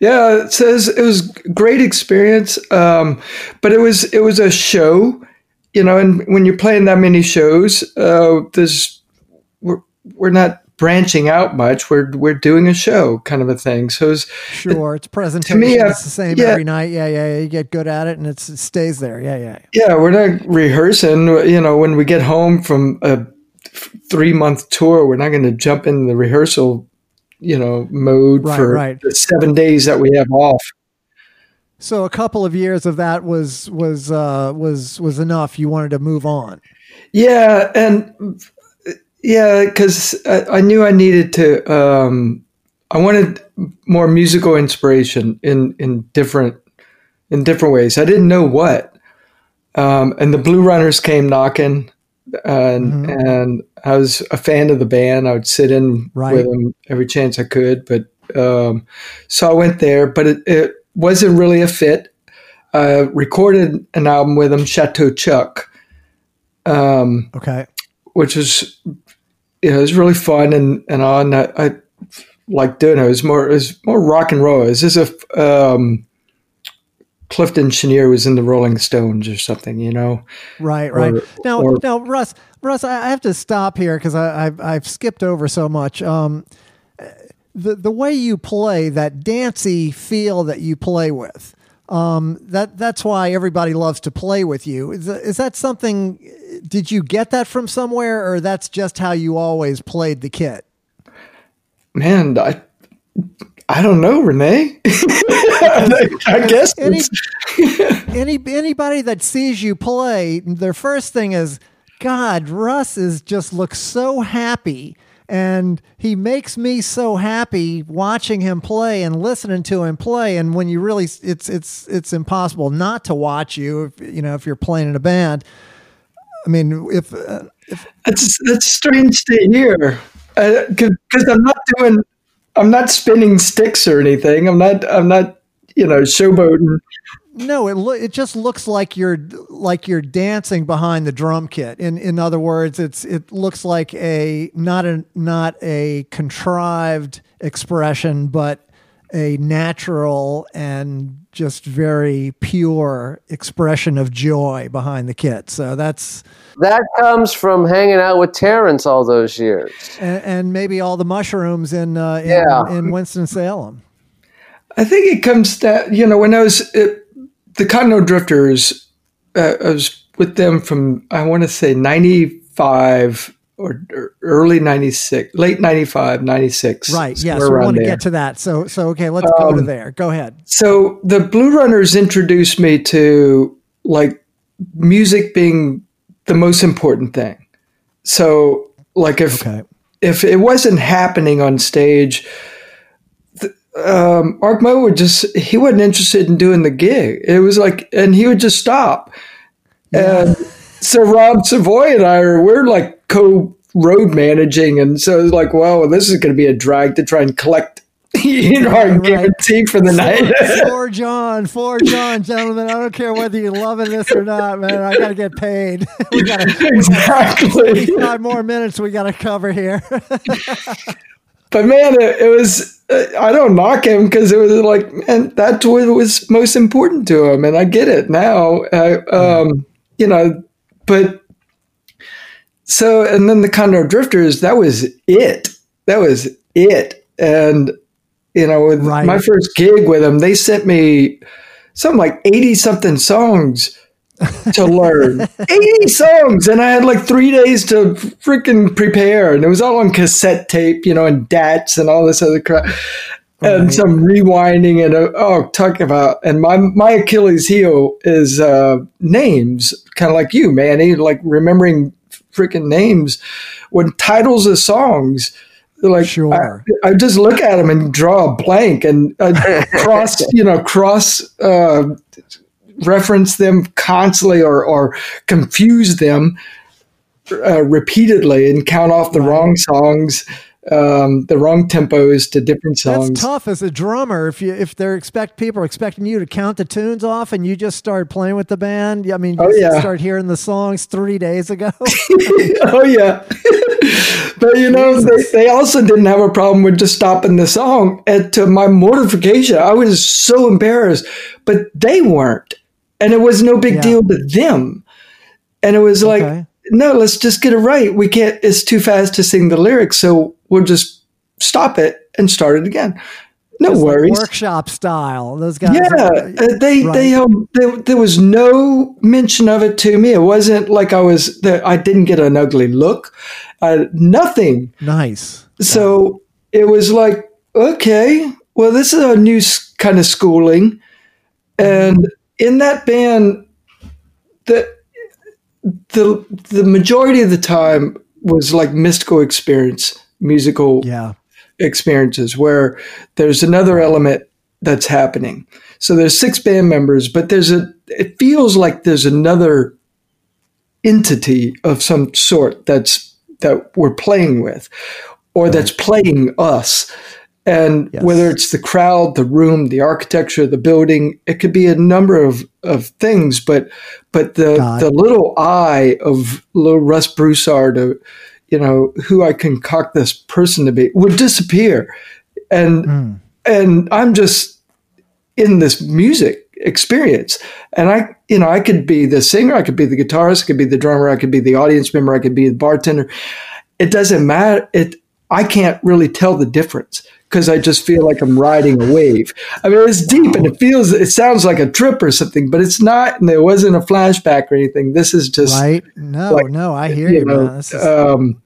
Yeah, it says it was great experience. Um, but it was it was a show, you know. And when you're playing that many shows, uh, there's we're not branching out much. We're we're doing a show, kind of a thing. So it was, Sure, it's presentation. To me, it's the same yeah. every night. Yeah, yeah, yeah. You get good at it, and it's, it stays there. Yeah, yeah. Yeah, we're not rehearsing. You know, when we get home from a three month tour, we're not going to jump in the rehearsal, you know, mode Right, for right. the seven days that we have off. So a couple of years of that was was uh, was was enough. You wanted to move on. Yeah, and yeah, because I, I knew I needed to. Um, I wanted more musical inspiration in in different in different ways. I didn't know what. Um, and the Blue Runners came knocking, and and I was a fan of the band. I would sit in Right. with them every chance I could, but um, so I went there, but it, it wasn't really a fit. I recorded an album with them, Chateau Chuck. Um, Okay. which was know, it was really fun and and on I, I like doing it. It was more it was more rock and roll. It was as if um, Clifton Chenier was in the Rolling Stones or something, you know. Right, right. Or- now, or- now, Russ, Russ, I I have to stop here because I've I've skipped over so much. Um, the the way you play that dancey feel that you play with, um, that that's why everybody loves to play with you. Is that, is that something? Did you get that from somewhere, or that's just how you always played the kit? Man, I I don't know, Renee. I guess Any, any anybody that sees you play, their first thing is, God, Russ is just looks so happy, and he makes me so happy watching him play and listening to him play. And when you really, it's it's it's impossible not to watch you. If, you know, if you're playing in a band. I mean, if uh, it's that's strange to hear because I'm not doing I'm not spinning sticks or anything. I'm not I'm not you know showboating. No, it lo- it just looks like you're like you're dancing behind the drum kit. In in other words, it's it looks like a not a not a contrived expression, but a natural and just very pure expression of joy behind the kit. So that's That comes from hanging out with Terrance all those years. and, and maybe all the mushrooms in uh, in, Yeah. in Winston Salem. I think it comes that you know when I was it, the Continental Drifters, uh, I was with them from I want to say '95 or, or early '96, late '95, '96. Right. Yeah. So we want to there. get to that. So so okay, let's go to there. Go ahead. So the Blue Runners introduced me to like music being the most important thing. So like if Okay. if it wasn't happening on stage, um, Mark Meaux would just he wasn't interested in doing the gig. It was like, and he would just stop. And so Rob Savoy and I are we're like co road managing, and so it's like, well, this is going to be a drag to try and collect. You know, our Right. guarantee for the night. For John, for John, gentlemen. I don't care whether you're loving this or not, man. I got to get paid. we got exactly. five more minutes we got to cover here. But man, it, it was uh, I don't knock him because it was like, man, that what was most important to him, and I get it now. I, um, you know, but so and then the Continental Drifters, that was it. That was it, and you know, with Right. my first gig with them, they sent me something like eighty something songs to learn 80 songs and i had like three days to freaking prepare and it was all on cassette tape you know and dats and all this other crap and some rewinding and uh, oh talk about and my my achilles heel is uh names kind of like you manny like remembering freaking names when titles of songs like Sure. I, I just look at them and draw a blank and uh, cross you know cross uh reference them constantly or, or confuse them uh, repeatedly and count off the wrong songs, um, the wrong tempos to different songs. That's tough as a drummer. If you if they're expect people are expecting you to count the tunes off and you just start playing with the band. I mean, you Oh, yeah. start hearing the songs three days ago. oh yeah, but you know they, they also didn't have a problem with just stopping the song. And to my mortification, I was so embarrassed, but they weren't, and it was no big Yeah. deal to them. And it was like, Okay. no, let's just get it right. We can't. It's too fast to sing the lyrics, so we'll just stop it and start it again. No It's like worries. workshop style. Those guys. Yeah, uh, they Right. they um there, there was no mention of it to me. It wasn't like I was that I didn't get an ugly look, uh, nothing. nice. So it was like okay, well this is a new kind of schooling, and in that band, the the the majority of the time was like mystical experience, musical Yeah. experiences where there's another element that's happening. So there's six band members, but there's a it feels like there's another entity of some sort that's that we're playing with or that's playing us. And Yes. whether it's the crowd, the room, the architecture, the building, it could be a number of, of things, but but the God. the little eye of little Russ Broussard, uh, you know, who I concoct this person to be, would disappear. And Mm. and I'm just in this music experience. And I, you know, I could be the singer, I could be the guitarist, I could be the drummer, I could be the audience member, I could be the bartender. It doesn't matter. It I can't really tell the difference because I just feel like I'm riding a wave. I mean, it's deep and it feels, it sounds like a trip or something, but it's not. And there wasn't a flashback or anything. This is just Right. No. like, no. I hear you you, know, is, um,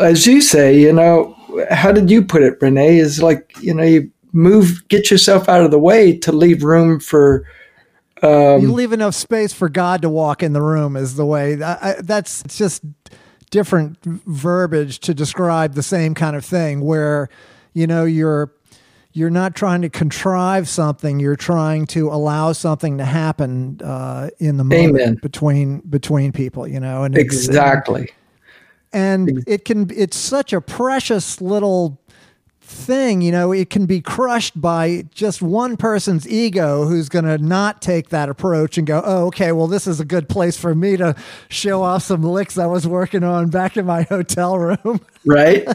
as you say, you know, how did you put it, Renee? Is like, you know, you move, get yourself out of the way to leave room for, um, you leave enough space for God to walk in the room is the way. I, I, that's just different verbiage to describe the same kind of thing where you know you're you're not trying to contrive something you're trying to allow something to happen uh, in the moment Amen. between between people you know and exactly. and it can it's such a precious little thing you know it can be crushed by just one person's ego who's going to not take that approach and go oh okay well this is a good place for me to show off some licks i was working on back in my hotel room. Right.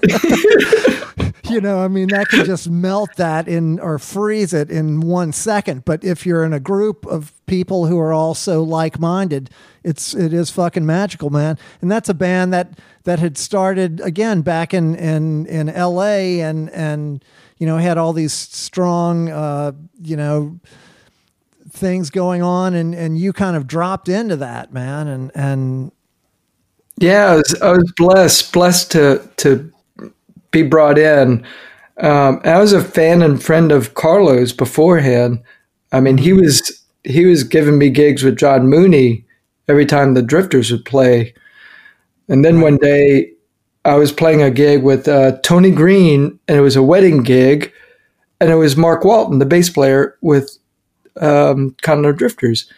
you know i mean that can just melt that in or freeze it in one second. But if you're in a group of people who are also like-minded it's it is fucking magical man. And that's a band that that had started again back in in in la and and you know had all these strong uh you know things going on and and you kind of dropped into that man and and yeah. I was, I was blessed, blessed to, to be brought in. Um, I was a fan and friend of Carlos beforehand. I mean, he was, he was giving me gigs with John Mooney every time the Drifters would play. And then one day I was playing a gig with uh, Tony Green, and it was a wedding gig, and it was Mark Walton, the bass player, with um, Continental Drifters.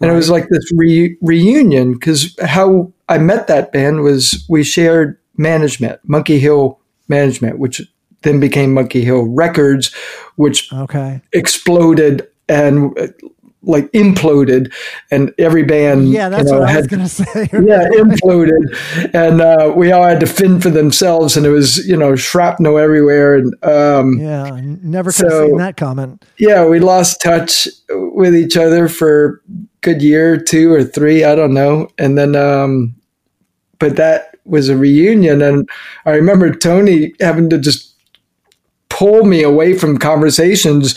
And it was like this re- reunion because how I met that band was we shared management, Monkey Hill Management, which then became Monkey Hill Records, which okay. exploded and uh, like imploded, and every band Yeah, that's you know, what I was to say. yeah, imploded, and uh, we all had to fend for themselves, and it was you know shrapnel everywhere, and um, Yeah, never could have So- seen that comment. yeah, we lost touch with each other for a good year, two or three, I don't know, and then um, but that was a reunion, and I remember Tony having to just pull me away from conversations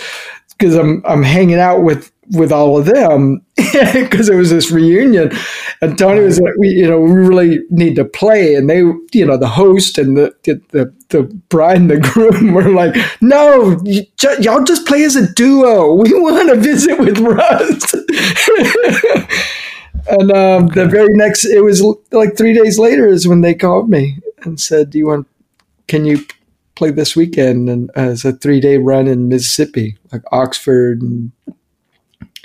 because I'm I'm hanging out with with all of them because it was this reunion, and Tony was like, we you know we really need to play, and they you know the host and the the the, bride and the groom were like, no, y'all just play as a duo. We want to visit with Russ. and um, the very next, it was like three days later is when they called me and said, "Do you want? Can you play this weekend?" And uh, it's a three day run in Mississippi, like Oxford and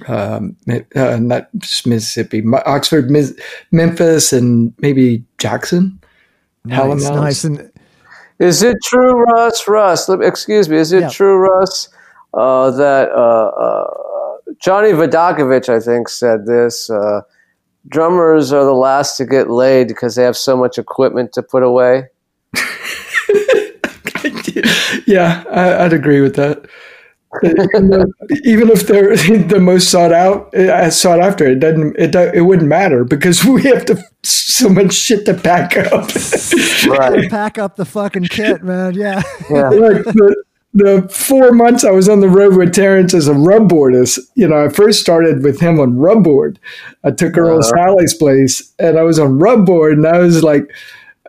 um, uh, not just Mississippi, Oxford, Mis- Memphis, and maybe Jackson. Helen Nice, nice. And Is it true, Russ? Russ, let- excuse me. Is it Yeah. true, Russ, uh, that uh, uh, Johnny Vidacovich, I think, said this? Uh, drummers are the last to get laid because they have so much equipment to put away. yeah, I, I'd agree with that. Even if they're the most sought out, uh, sought after, it doesn't. It do- it wouldn't matter because we have to so much shit to pack up. Right. pack up the fucking kit, man. Yeah. Yeah. like the, the four months I was on the road with Terrance as a rubboardist, you know, I first started with him on rubboard. I took her old Sally's place and I was on rubboard and I was like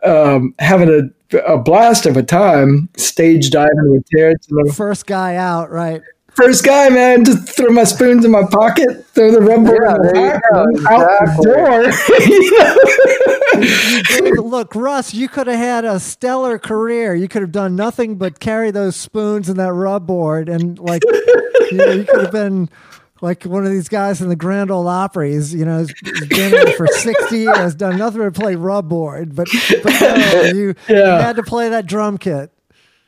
um, having a, a blast of a time stage diving with Terrance. First guy out, right? first guy, man, just throw my spoons in my pocket, throw the rubboard Yeah, in the there you back, go. and I'm out the door. You know? Dude, Look, Russ, you could have had a stellar career. You could have done nothing but carry those spoons and that rub board, and like, you, know, you could have been like one of these guys in the Grand Ole Opry. He's, you know, he's been in for sixty years, done nothing but play rub board, but but no, you, you had to play that drum kit.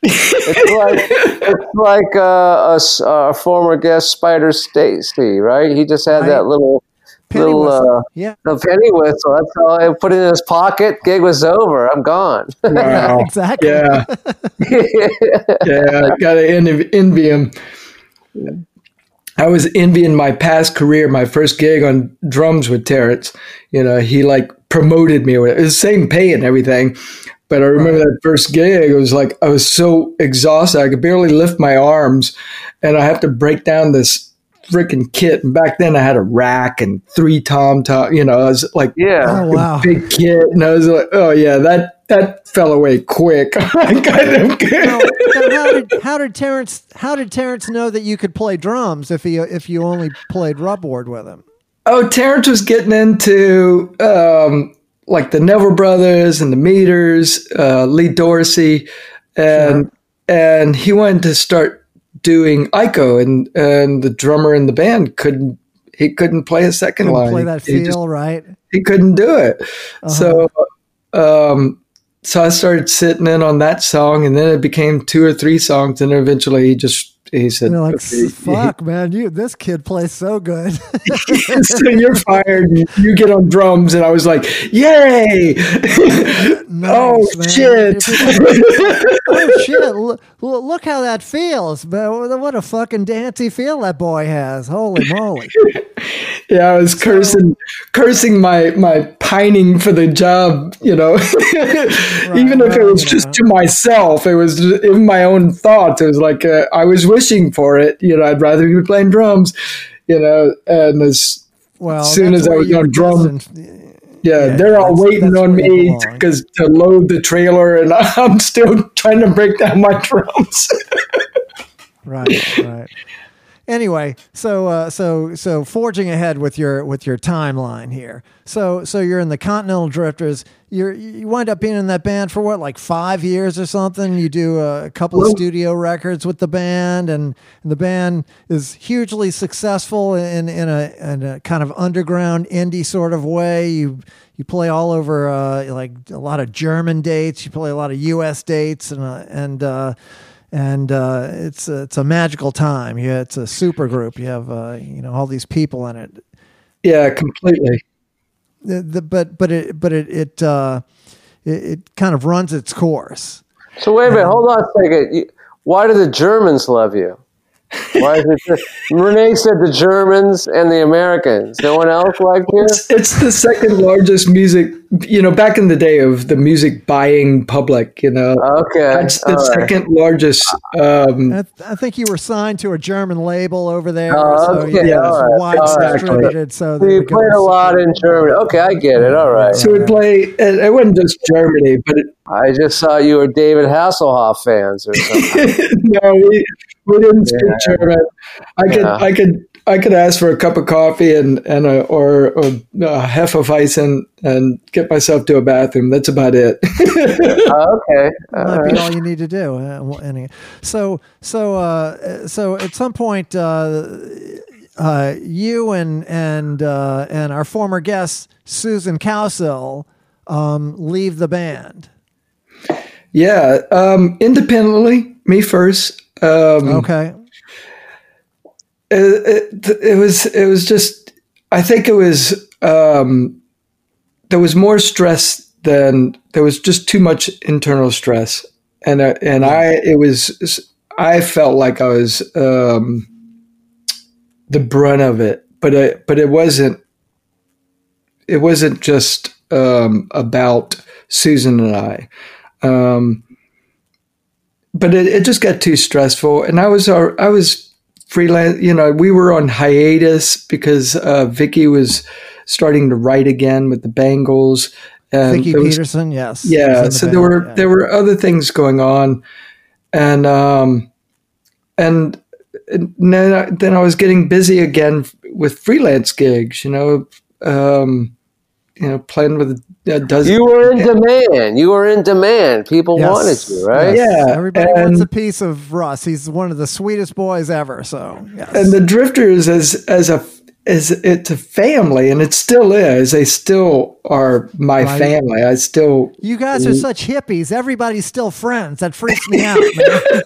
It's like it's like uh, a, s- a former guest Spider Stacy, right? He just had Right. that little Penny little whistle. uh, yeah, the penny whistle. That's all I put it in his pocket. Gig was over. I'm gone. Wow. exactly. Yeah. yeah, I gotta envy, envy him. I was envying my past career, my first gig on drums with Terrance. You know, he like promoted me. It was the same pay and everything. But I remember that first gig, it was like I was so exhausted. I could barely lift my arms and I have to break down this freaking kit. And back then I had a rack and three tom tom, you know, I was like yeah. Oh wow. big kit. And I was like, oh yeah, that, that fell away quick. I kind of Now, now how did how did Terrance how did Terrance know that you could play drums if he if you only played rub board with him? Oh, Terrance was getting into um, like the Neville Brothers and the Meters, uh, Lee Dorsey, and and he wanted to start doing Ico, and and the drummer in the band couldn't he couldn't play a 2nd Couldn't line. play that he, just- feel right. he couldn't do it. So um, so I started sitting in on that song, and then it became two or three songs, and eventually he just he said, they're like, "Okay, "Fuck, man, you this kid plays so good." so you're fired. You get on drums, and I was like, "Yay! oh Nice, man. shit!" oh shit! Look, look how that feels, man. What a fucking dancey feel that boy has. Holy moly! yeah, I was cursing, cursing my my pining for the job. You know, even if it was just know. to myself, it was in my own thoughts. It was like uh, I was wishing for it. You know, I'd rather be playing drums. You know, and as Well, Soon as I was on drum- Yeah, Yeah, they're all waiting on me because to load the trailer, and I'm still trying to break down my drums. right right anyway so uh, so so forging ahead with your with your timeline here so so you're in the continental drifters you're you wind up being in that band for what like five years or something you do a couple of studio records with the band and, the band is hugely successful in in a, in a kind of underground indie sort of way you you play all over uh, like a lot of German dates. You play a lot of U.S. dates, and uh, and uh, and uh, it's a, it's a magical time. Yeah, it's a super group. You have uh, you know all these people in it. Yeah, completely. The, the, but but it but it it, uh, it it kind of runs its course. So wait a minute, hold on a second. Why do the Germans love you? Why is it just, Renee said the Germans and the Americans. No one else liked you? It's, it's the second largest music, you know, back in the day of the music buying public, you know. Okay. It's the all right. second largest. Um, I, th- I think you were signed to a German label over there, Oh, so okay, yeah, all it's right, wide all right. distributed. So So that you played a lot in Germany. Okay, I get it. All right. so we play, it, it wasn't just Germany, but it, I just saw you were David Hasselhoff fans or something. no, we, we didn't speak Yeah. German. I could, Yeah. I could, I could ask for a cup of coffee and and a, or, or a hefeweizen and get myself to a bathroom. That's about it. Oh, okay. All might right. be all you need to do. Uh, well, any- So, so, uh, so at some point, uh, uh, you and and uh, and our former guest Susan Cowsill um, leave the band. yeah, um, independently, me first. Um, Okay. It, it, it was it was just I think it was um, there was more stress than there was just too much internal stress. And uh, and I it was I felt like I was um, the brunt of it. But it, but it wasn't it wasn't just um, about Susan and I. Um, but it, it just got too stressful. And I was I was freelance. You know, we were on hiatus because uh, Vicki was starting to write again with the Bangles. And Vicki was- Peterson, yes. yeah, so there were yeah. there were other things going on, and um, and, and then I, then I was getting busy again with freelance gigs. You know, um, you know, playing with a dozen. You were in demand. You were in demand. People Yes. wanted you, right? Yeah, Everybody wants a piece of Russ. He's one of the sweetest boys ever. So, yes. and the drifters as as a as it's a family and it still is they still are my Right. family i still you guys are such hippies. Everybody's still friends. That freaks me out, man.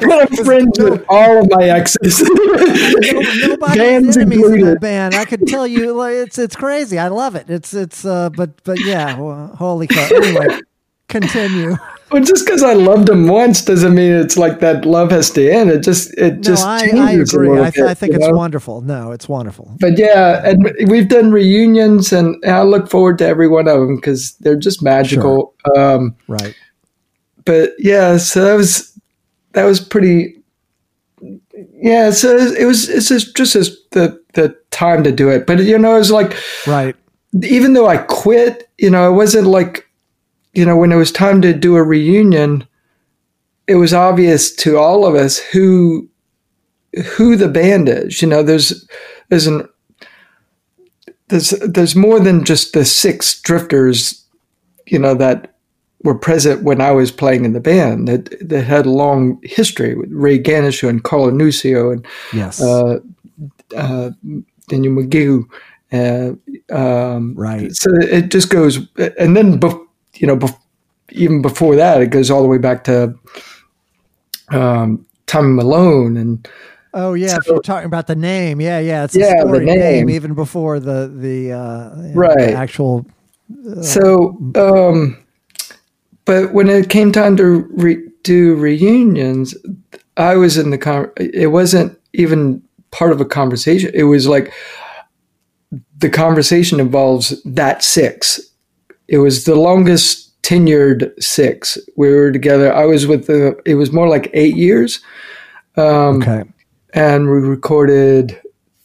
i'm friends with all of my exes No- nobody's enemies in that band. I could tell you, like, it's it's crazy. I love it. It's it's uh, but but yeah, well, holy cow. Anyway, continue. Well just because i loved him once doesn't mean it's like that love has to end it just it No, just I, I changes a agree. little I, th- I think it's know? wonderful. No, it's wonderful. but yeah and we've done reunions and i look forward to every one of them because they're just magical um Right. but yeah, so that was that was pretty. Yeah, so it was it's just just as the the time to do it, but you know, it was like Right. even though I quit, you know, it wasn't like you know when it was time to do a reunion, it was obvious to all of us who who the band is. You know, there's there's an there's there's more than just the six drifters, you know, that were present when I was playing in the band that that had a long history with Ray Ganucheau and Carlo Nuccio and Yes. uh, uh, Daniel McGee. Uh, um, Right. So it just goes, and then you know, bef- even before that, it goes all the way back to um, Tommy Malone and oh yeah. if you're talking about the name, yeah, yeah. It's a Yeah, the name. name. even before the the uh, know, Right. the actual. So, um, but when it came time to re- do reunions, I was in the con. It wasn't even part of a conversation. It was like the conversation involves that six. It was the longest tenured six. We were together. I was with the. It was more like eight years, um, Okay. and we recorded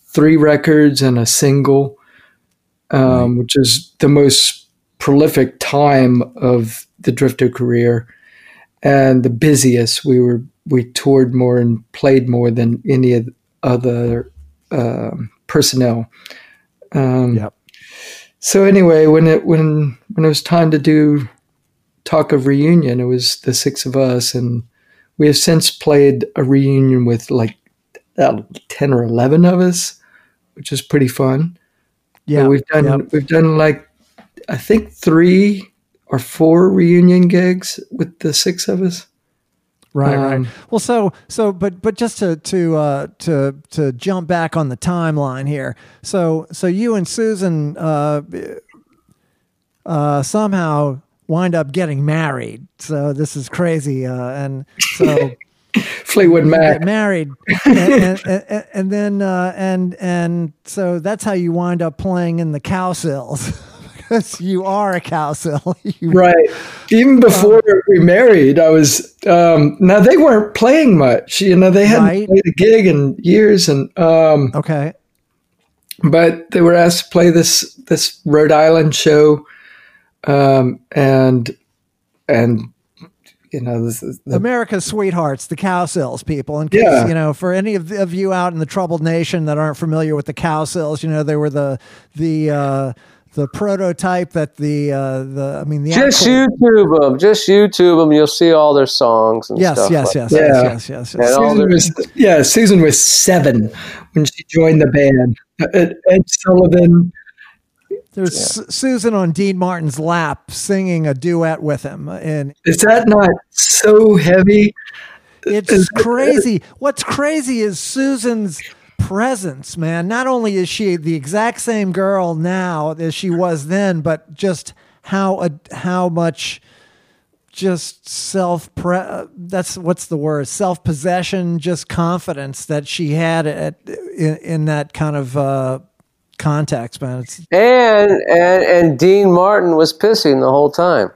three records and a single, um, which is the most prolific time of the Drifter career and the busiest. We were we toured more and played more than any other um personnel. Um, Yep. So anyway, when it when when it was time to do talk of reunion, it was the six of us, and we have since played a reunion with like uh, ten or eleven of us, which is pretty fun. Yeah. But we've done yep. we've done like I think three or four reunion gigs with the six of us. Right, Um, right. Well, so so, but but just to to uh, to to jump back on the timeline here. So so you and Susan uh, uh, somehow wind up getting married. So this is crazy, uh, and so Fleetwood Mac. get married, and, and, and, and then uh, and and so that's how you wind up playing in the Cowsills. because you are a Cowsill. Right. Even before Um, we married, I was. Um, now they weren't playing much. You know, they hadn't Right. played a gig in years, and um, Okay. but they were asked to play this this Rhode Island show, um, and and you know this is the, America's sweethearts, the Cowsills people. In case, Yeah. you know, for any of, of you out in the troubled nation that aren't familiar with the Cowsills, you know, they were the the uh, the prototype that the uh, the I mean the Just actual- YouTube them. Just YouTube them. You'll see all their songs and Yes, stuff. yes, like yes, that. yes, Yeah. yes, yes, And yes. Susan was yeah Susan was seven when she joined the band. Ed, Ed Sullivan. There's Su- Susan on Dean Martin's lap singing a duet with him, and Is that not so heavy? it's crazy. What's crazy is Susan's presence, man. Not only is she the exact same girl now as she was then, but just how uh, how much just self pre- uh, that's what's the word self possession just confidence that she had at in, in that kind of uh context man it's And and and Dean Martin was pissing the whole time.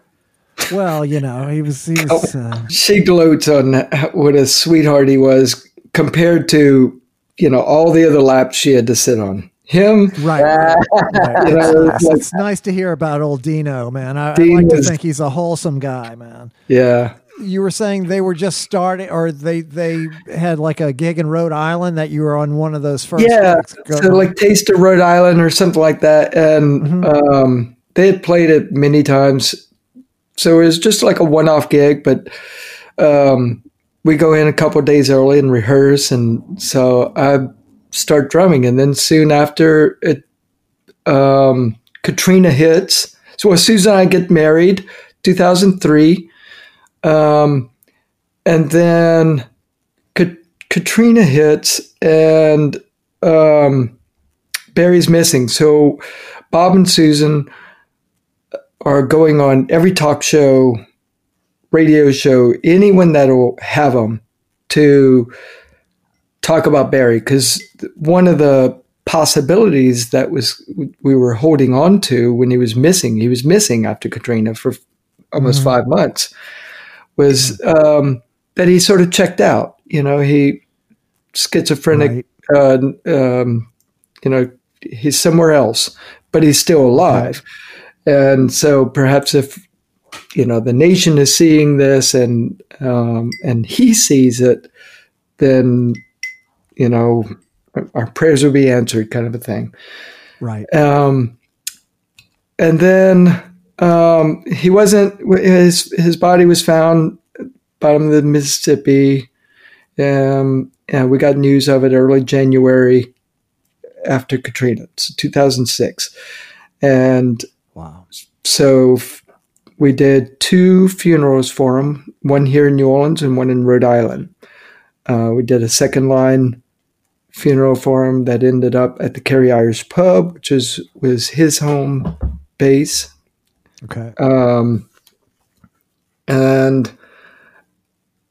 well you know he was he was uh, She gloats on what a sweetheart he was compared to you know all the other laps she had to sit on. Him, Right. right, right. You know, It's, like- it's nice to hear about old Dino, man. I, I like to think he's a wholesome guy, man. yeah, You were saying they were just starting, or they they had like a gig in Rhode Island that you were on one of those first. yeah. So like Taste of Rhode Island or something like that, and Mm-hmm. um, they had played it many times. So it was just like a one-off gig, but um, we go in a couple days early and rehearse, and so I start drumming, and then soon after it, um, Katrina hits. So as Susan and I get married, 2003, um, and then Ka- Katrina hits, and um, Barry's missing. So Bob and Susan are going on every talk show, radio show, anyone that'll have them to talk about Barry. Because one of the possibilities that was we were holding on to when he was missing, he was missing after Katrina for almost five months, was um, that he sort of checked out. You know, he schizophrenic Right. uh, um, you know, he's somewhere else, but he's still alive. And so perhaps if, you know, the nation is seeing this and, um, and he sees it, then, you know, our prayers will be answered kind of a thing. right. Um, and then um, he wasn't his his body was found bottom of the Mississippi. Um, and we got news of it early January after Katrina, so 2006, and Wow. so we did two funerals for him, one here in New Orleans and one in Rhode Island. Uh, we did a second line funeral for him that ended up at the Kerry Irish Pub, which is was his home base. Okay. Um, and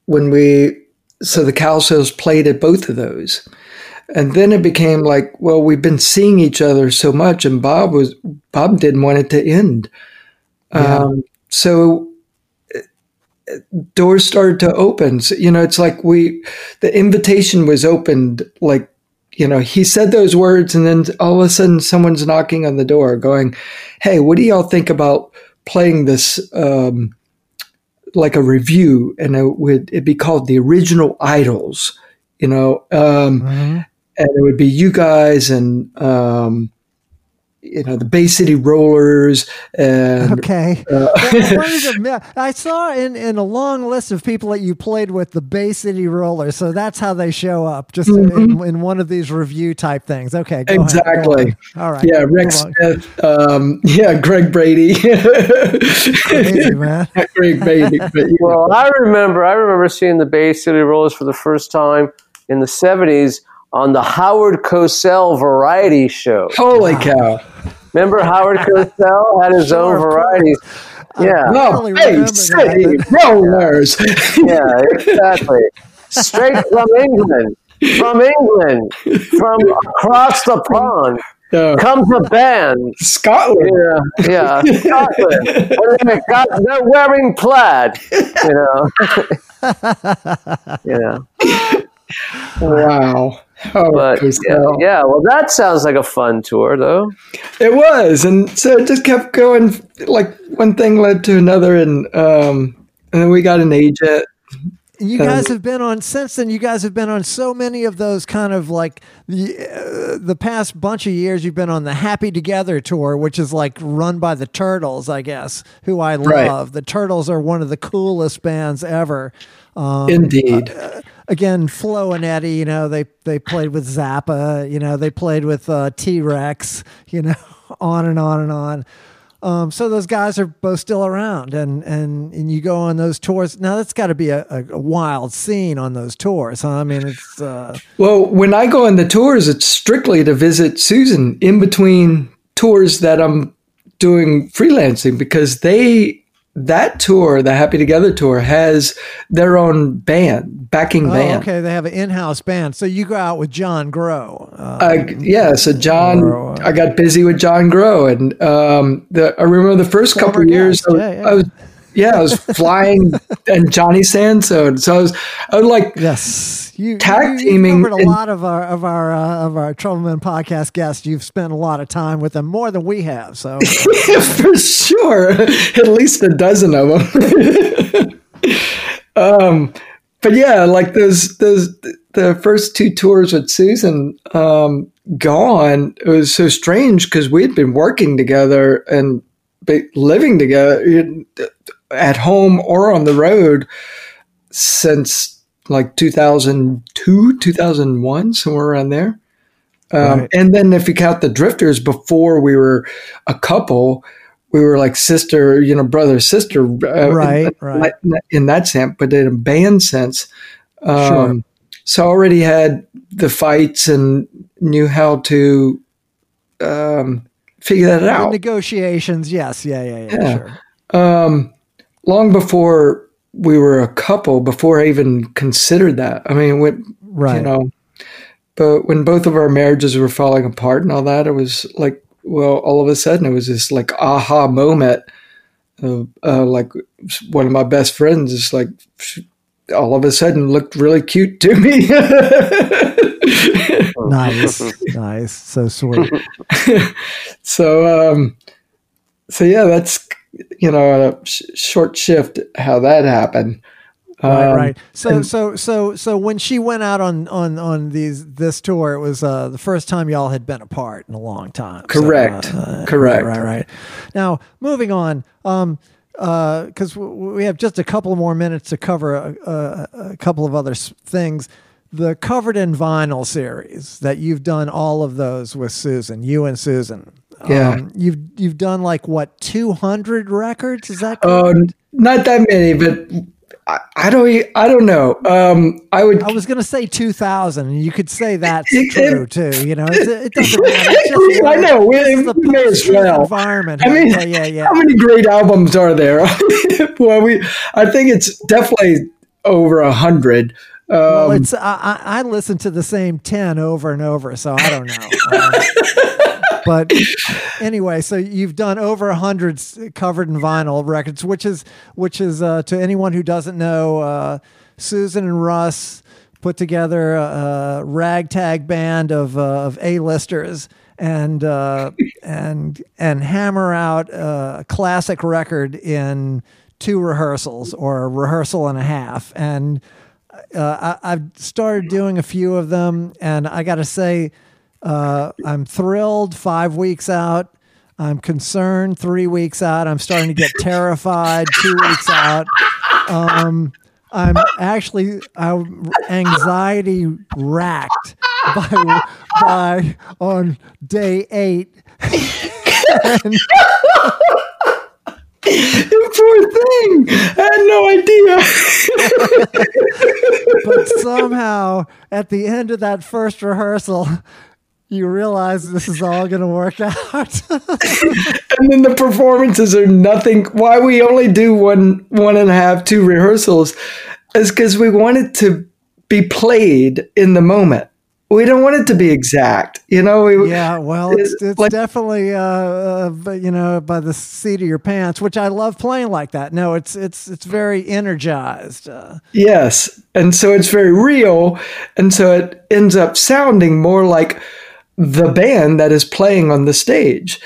when we, so the Cowsills played at both of those. And then it became like, well, we've been seeing each other so much, and Bob was Bob didn't want it to end. Yeah. Um, so uh, doors started to open. So, you know, it's like we, the invitation was opened. Like, you know, he said those words, and then all of a sudden, someone's knocking on the door, going, "Hey, what do y'all think about playing this?" Um, like a review, and it would it be called the original idols, you know, um, Mhm. and it would be you guys and um, you know the Bay City Rollers and Okay. Uh, Well, one of the- I saw in, in a long list of people that you played with the Bay City Rollers, so that's how they show up, just in, in one of these review type things. Okay, go ahead, go Exactly. All right. yeah, Rex Smith, um, yeah, Greg Brady, Crazy, man. Greg Brady. But, you know, Well, I remember, I remember seeing the Bay City Rollers for the first time in the '70s on the Howard Cosell Variety Show. holy cow! Remember Howard Cosell had his Sure, own of course. varieties. Yeah, No, barely Bay remember City that, Rollers. yeah, exactly. Straight from England, from England, from across the pond Yeah. comes a band. Scotland. Yeah, yeah, Scotland. And they got, they're wearing plaid. You know. yeah. Wow. Oh, But yeah, yeah, well, that sounds like a fun tour, though. It was, and so it just kept going. Like one thing led to another, and um, and then we got an agent. You guys have been on since then. You guys have been on so many of those kind of like the uh, the past bunch of years. You've been on the Happy Together tour, which is like run by the Turtles, I guess, who I Right. love. The Turtles are one of the coolest bands ever. Um, Indeed. Again, Flo and Eddie, you know, they they played with Zappa, you know, they played with uh, T Rex, you know, on and on and on. Um, so those guys are both still around, and and and you go on those tours. Now that's got to be a, a, wild scene on those tours, huh? I mean, it's uh, Well, when I go on the tours, it's strictly to visit Susan in between tours that I'm doing freelancing because they that tour, the Happy Together tour, has their own band, backing oh, band. okay. They have an in-house band, so you go out with John Gros. Uh, I, yeah, so John, Gros, uh, I got busy with John Gros, and um, the, I remember the first couple of years, I was, yeah, yeah. I was, yeah, I was flying, and Johnny Sansone, so I was, I was like, Yes, you Tag you, you teaming covered a in- lot of our of our uh, of our Troubleman podcast guests. You've spent a lot of time with them, more than we have. So for sure, at least a dozen of them. um, but yeah, like those those the first two tours with Susan um, gone. It was so strange because we'd been working together and living together at home or on the road since like 2002 2001 somewhere around there um, Right. and then if you count the drifters before we were a couple we were like sister you know brother sister uh, Right, in, right. in that sense but in a band sense um, Sure. so I already had the fights and knew how to um, figure that the out negotiations, yes, yeah, yeah, yeah, Yeah. sure. um, long before we were a couple, before I even considered that. I mean, when, Right. you know, but when both of our marriages were falling apart and all that, it was like, well, all of a sudden it was this like aha moment. Of, uh, like one of my best friends is like, all of a sudden looked really cute to me. Nice, nice, so sweet. so, um, so yeah, that's you know a sh- short shift how that happened. Right, Um, right. So, so, so, so when she went out on on on these this tour, it was uh, the first time y'all had been apart in a long time. So, Correct. uh, Correct. Right, right, right. Now, moving on. Um, because w- we have just a couple more minutes to cover a, a, a couple of other s- things. The covered in vinyl series that you've done all of those with Susan, you and Susan. Yeah. Um, you've you've done like what two hundred records? Is that Oh, correct? not that many, but I, I don't. I don't know. Um, I would. I was going to say 2000, and you could say that's It- true too. You know, it's, it doesn't matter. Just I know. we're, we may as well. environment. I mean, yeah, yeah, yeah. how many great albums are there? well, we. I think it's definitely over a hundred. Um, well, it's I, I listen to the same 10 over and over, so I don't know. Um, but anyway, so you've done over a hundred covered in vinyl records, which is which is uh, to anyone who doesn't know, uh, Susan and Russ put together a, a ragtag band of uh, of A-listers and uh, and and hammer out a classic record in two rehearsals or a rehearsal and a half. And uh, I, I've started doing a few of them, and I got to say, uh, I'm thrilled. Five weeks out, I'm concerned three weeks out. I'm starting to get terrified two weeks out. Um, I'm actually I'm anxiety racked by by on day eight. And- Poor thing. I had no idea. but somehow at the end of that first rehearsal, you realize this is all going to work out. and then the performances are nothing. Why we only do one, one and a half, two rehearsals is because we want it to be played in the moment. We don't want it to be exact, you know. We, yeah, well, it's, it's like- definitely uh, uh, you know by the seat of your pants, which I love playing like that. No, it's it's it's very energized. Uh, Yes. And so it's very real. And so it ends up sounding more like the band that is playing on the stage,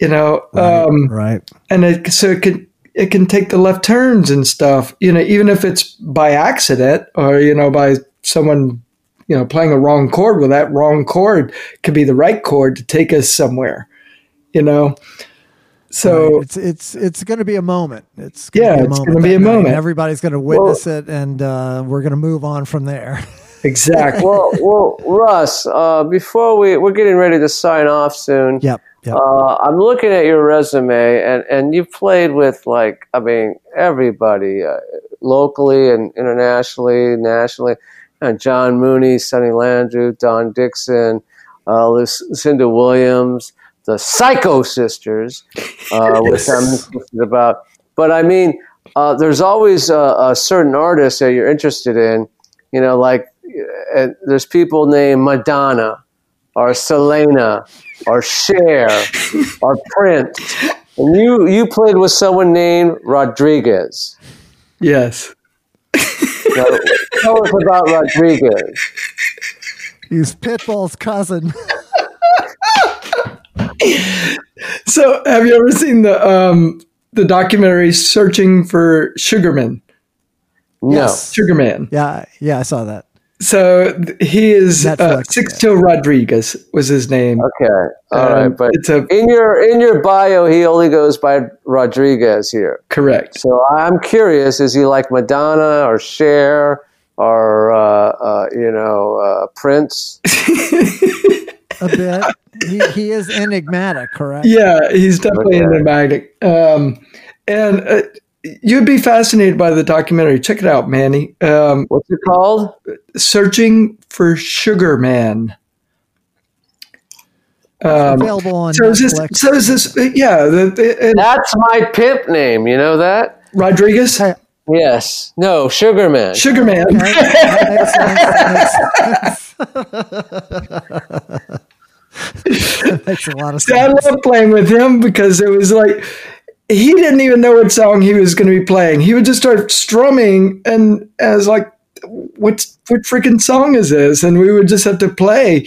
you know. Um, right. and it, so it can, it can take the left turns and stuff, you know, even if it's by accident or, you know, by someone, you know, playing a wrong chord. Well, that wrong chord could be the right chord to take us somewhere, you know. So Right. it's it's it's going to be a moment. It's Yeah, be a it's moment gonna be a moment. Everybody's going to witness it, and uh, we're going to move on from there. exactly. well, well, Russ, uh, before we we're getting ready to sign off soon. yep. Yep. Uh, I'm looking at your resume, and, and you've played with like I mean everybody, uh, locally and internationally, nationally. Uh, John Mooney, Sonny Landreth, Don Dixon, uh, Lucinda Williams, the Psycho Sisters, uh, which I'm interested about. But I mean, uh, there's always a, a certain artist that you're interested in. You know, like uh, there's people named Madonna or Selena or Cher or Prince. And you, you played with someone named Rodriguez. yes. Now, tell us about Rodriguez. He's Pitbull's cousin. So have you ever seen the, um, the documentary Searching for Sugarman? No. Yes. Sugarman. yeah. Yeah. I saw that. So he is uh, Netflix, Sixto Rodriguez was his name. Okay. All right. Um, But it's a in your in your bio, he only goes by Rodriguez here. correct. So I'm curious: is he like Madonna or Cher or uh, uh, you know uh, Prince? A bit. he he is enigmatic, correct? Yeah, he's definitely Okay. enigmatic. Um, and uh, you'd be fascinated by the documentary. Check it out, Manny. Um, What's it called? Searching for Sugar Man. Um, Available on so is this? Netflix. So is this? uh, Yeah, the, the, and That's my pimp name. You know that? Rodriguez, Hey, Yes. No, Sugarman. Sugar Man. okay, that makes sense. That makes, a lot of See, I love playing with him because it was like he didn't even know what song he was going to be playing. He would just start strumming, and I was like, "What's what freaking song is this?" And we would just have to play,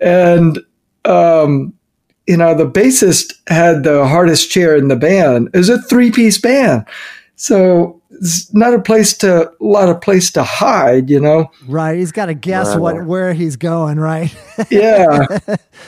and um, you know, the bassist had the hardest chair in the band. It was a three piece band, so it's not a place to a lot of place to hide. You know, Right, he's got to guess what where he's going. Right, yeah.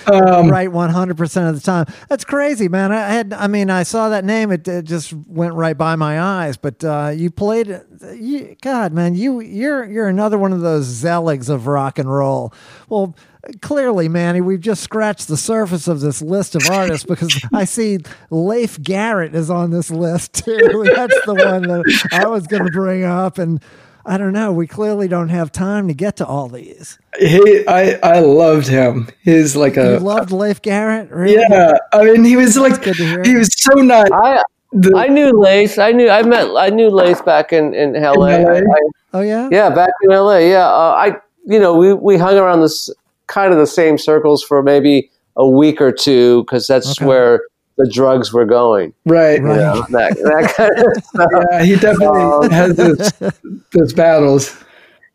Um, right, one hundred percent of the time. That's crazy, man. I had, I mean, I saw that name. It, it just went right by my eyes. But uh, you played, you, God, man, you you're you're another one of those zeligs of rock and roll. Well. Clearly, Manny, we've just scratched the surface of this list of artists because I see Leif Garrett is on this list too. That's the one that I was going to bring up, and I don't know. We clearly don't have time to get to all these. he, I, I loved him. He's like a You loved Leif Garrett, really? Yeah, I mean, he was like, good to hear. he was so nice. I The- I knew Lace. I knew I met I knew Lace back in in LA. In LA? I- I- Oh yeah. yeah, back in LA. Yeah, uh, I you know we we hung around this kind of the same circles for maybe a week or two because that's Okay. where the drugs were going. right. Right. Know, that, that kind of stuff. Yeah, he definitely Um, has those, those battles.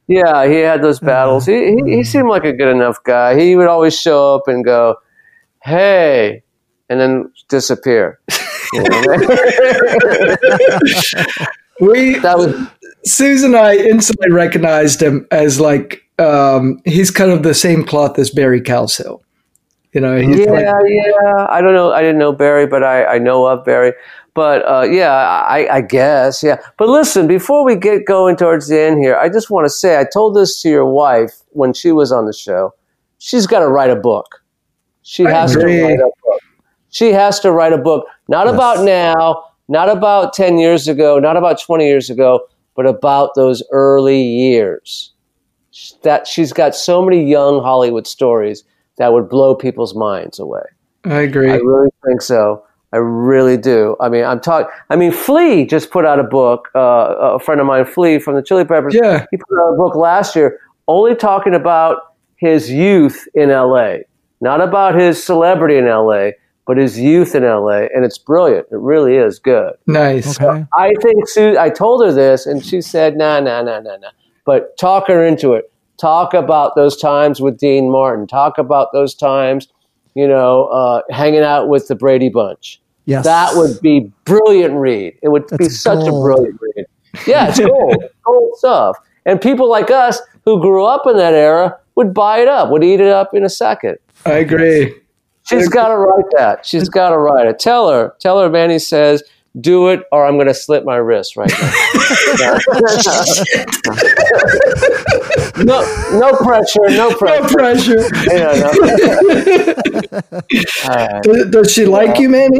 Yeah, he had those battles. He, he he seemed like a good enough guy. He would always show up and go, "Hey," and then disappear. You know? We, that was Susan and I instantly recognized him as like, um, he's kind of the same cloth as Barry Cowsill. You know, he's yeah, like, yeah. I don't know. I didn't know Barry, but I, I know of Barry. But uh, yeah, I, I guess yeah. But listen, before we get going towards the end here, I just want to say I told this to your wife when she was on the show. She's got to write a book. She has to write a book. She has to write a book, not Yes. about now, not about ten years ago, not about twenty years ago, but about those early years. That she's got so many young Hollywood stories that would blow people's minds away. I agree. I really think so. I really do. I mean, I'm talking. I mean, Flea just put out a book. Uh, a friend of mine, Flea from the Chili Peppers, Yeah. he put out a book last year, only talking about his youth in L.A., not about his celebrity in L.A., but his youth in L.A. And it's brilliant. It really is good. nice. Okay. I think Sue. I told her this, and she said, "Nah, nah, nah, nah, nah." But talk her into it. Talk about those times with Dean Martin. Talk about those times, you know, uh, hanging out with the Brady Bunch. Yes. That would be brilliant read. It would be That's such a brilliant read. Yeah, it's gold, gold stuff. And people like us who grew up in that era would buy it up, would eat it up in a second. I agree. She's got to write that. She's got to write it. Tell her. Tell her. Manny says, "Do it, or I'm going to slit my wrist right now." no, no pressure. No No pressure. pressure. Yeah, no. All right. Does, does she like you, Manny?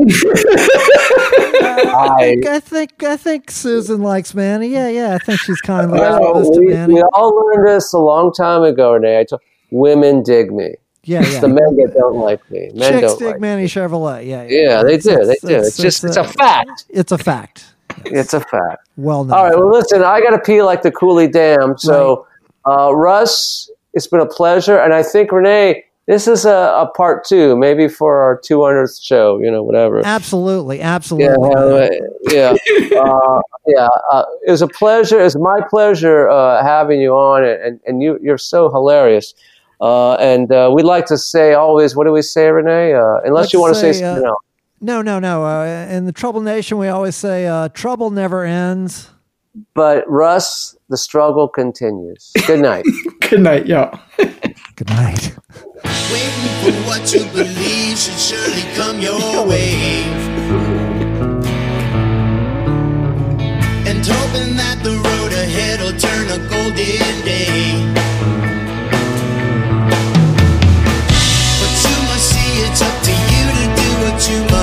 I I, think, I think I think Susan likes Manny. Yeah, yeah. I think she's kind of well, this to we, Manny. we all learned this a long time ago, Renee. I told women dig me. Yeah, It's yeah. the men that don't like me. Men Chicks don't dig like. me. Manny Chevrolet. Yeah, Yeah, they do. They do. It's, just it's a fact. It's a fact. It's a fact. Well known. All right. Well, listen, I got to pee like the Coulee Dam. So, uh, Russ, it's been a pleasure, and I think Renee, this is a, a part two, maybe for our 200th show. You know, whatever. Absolutely, absolutely. uh, yeah, uh, yeah. Uh, it was a pleasure. It's my pleasure uh, having you on, and, and you, you're so hilarious. Uh, and uh, we'd like to say always, what do we say, Renee? Uh, unless Let's you want to say, say, uh, something else. No, no, no. Uh, in the Trouble Nation, we always say uh, trouble never ends. But Russ, the struggle continues. Good night. Good night, y'all. Good night. Waiting for what you believe should surely come your way. And hoping that the road ahead will turn a golden day. you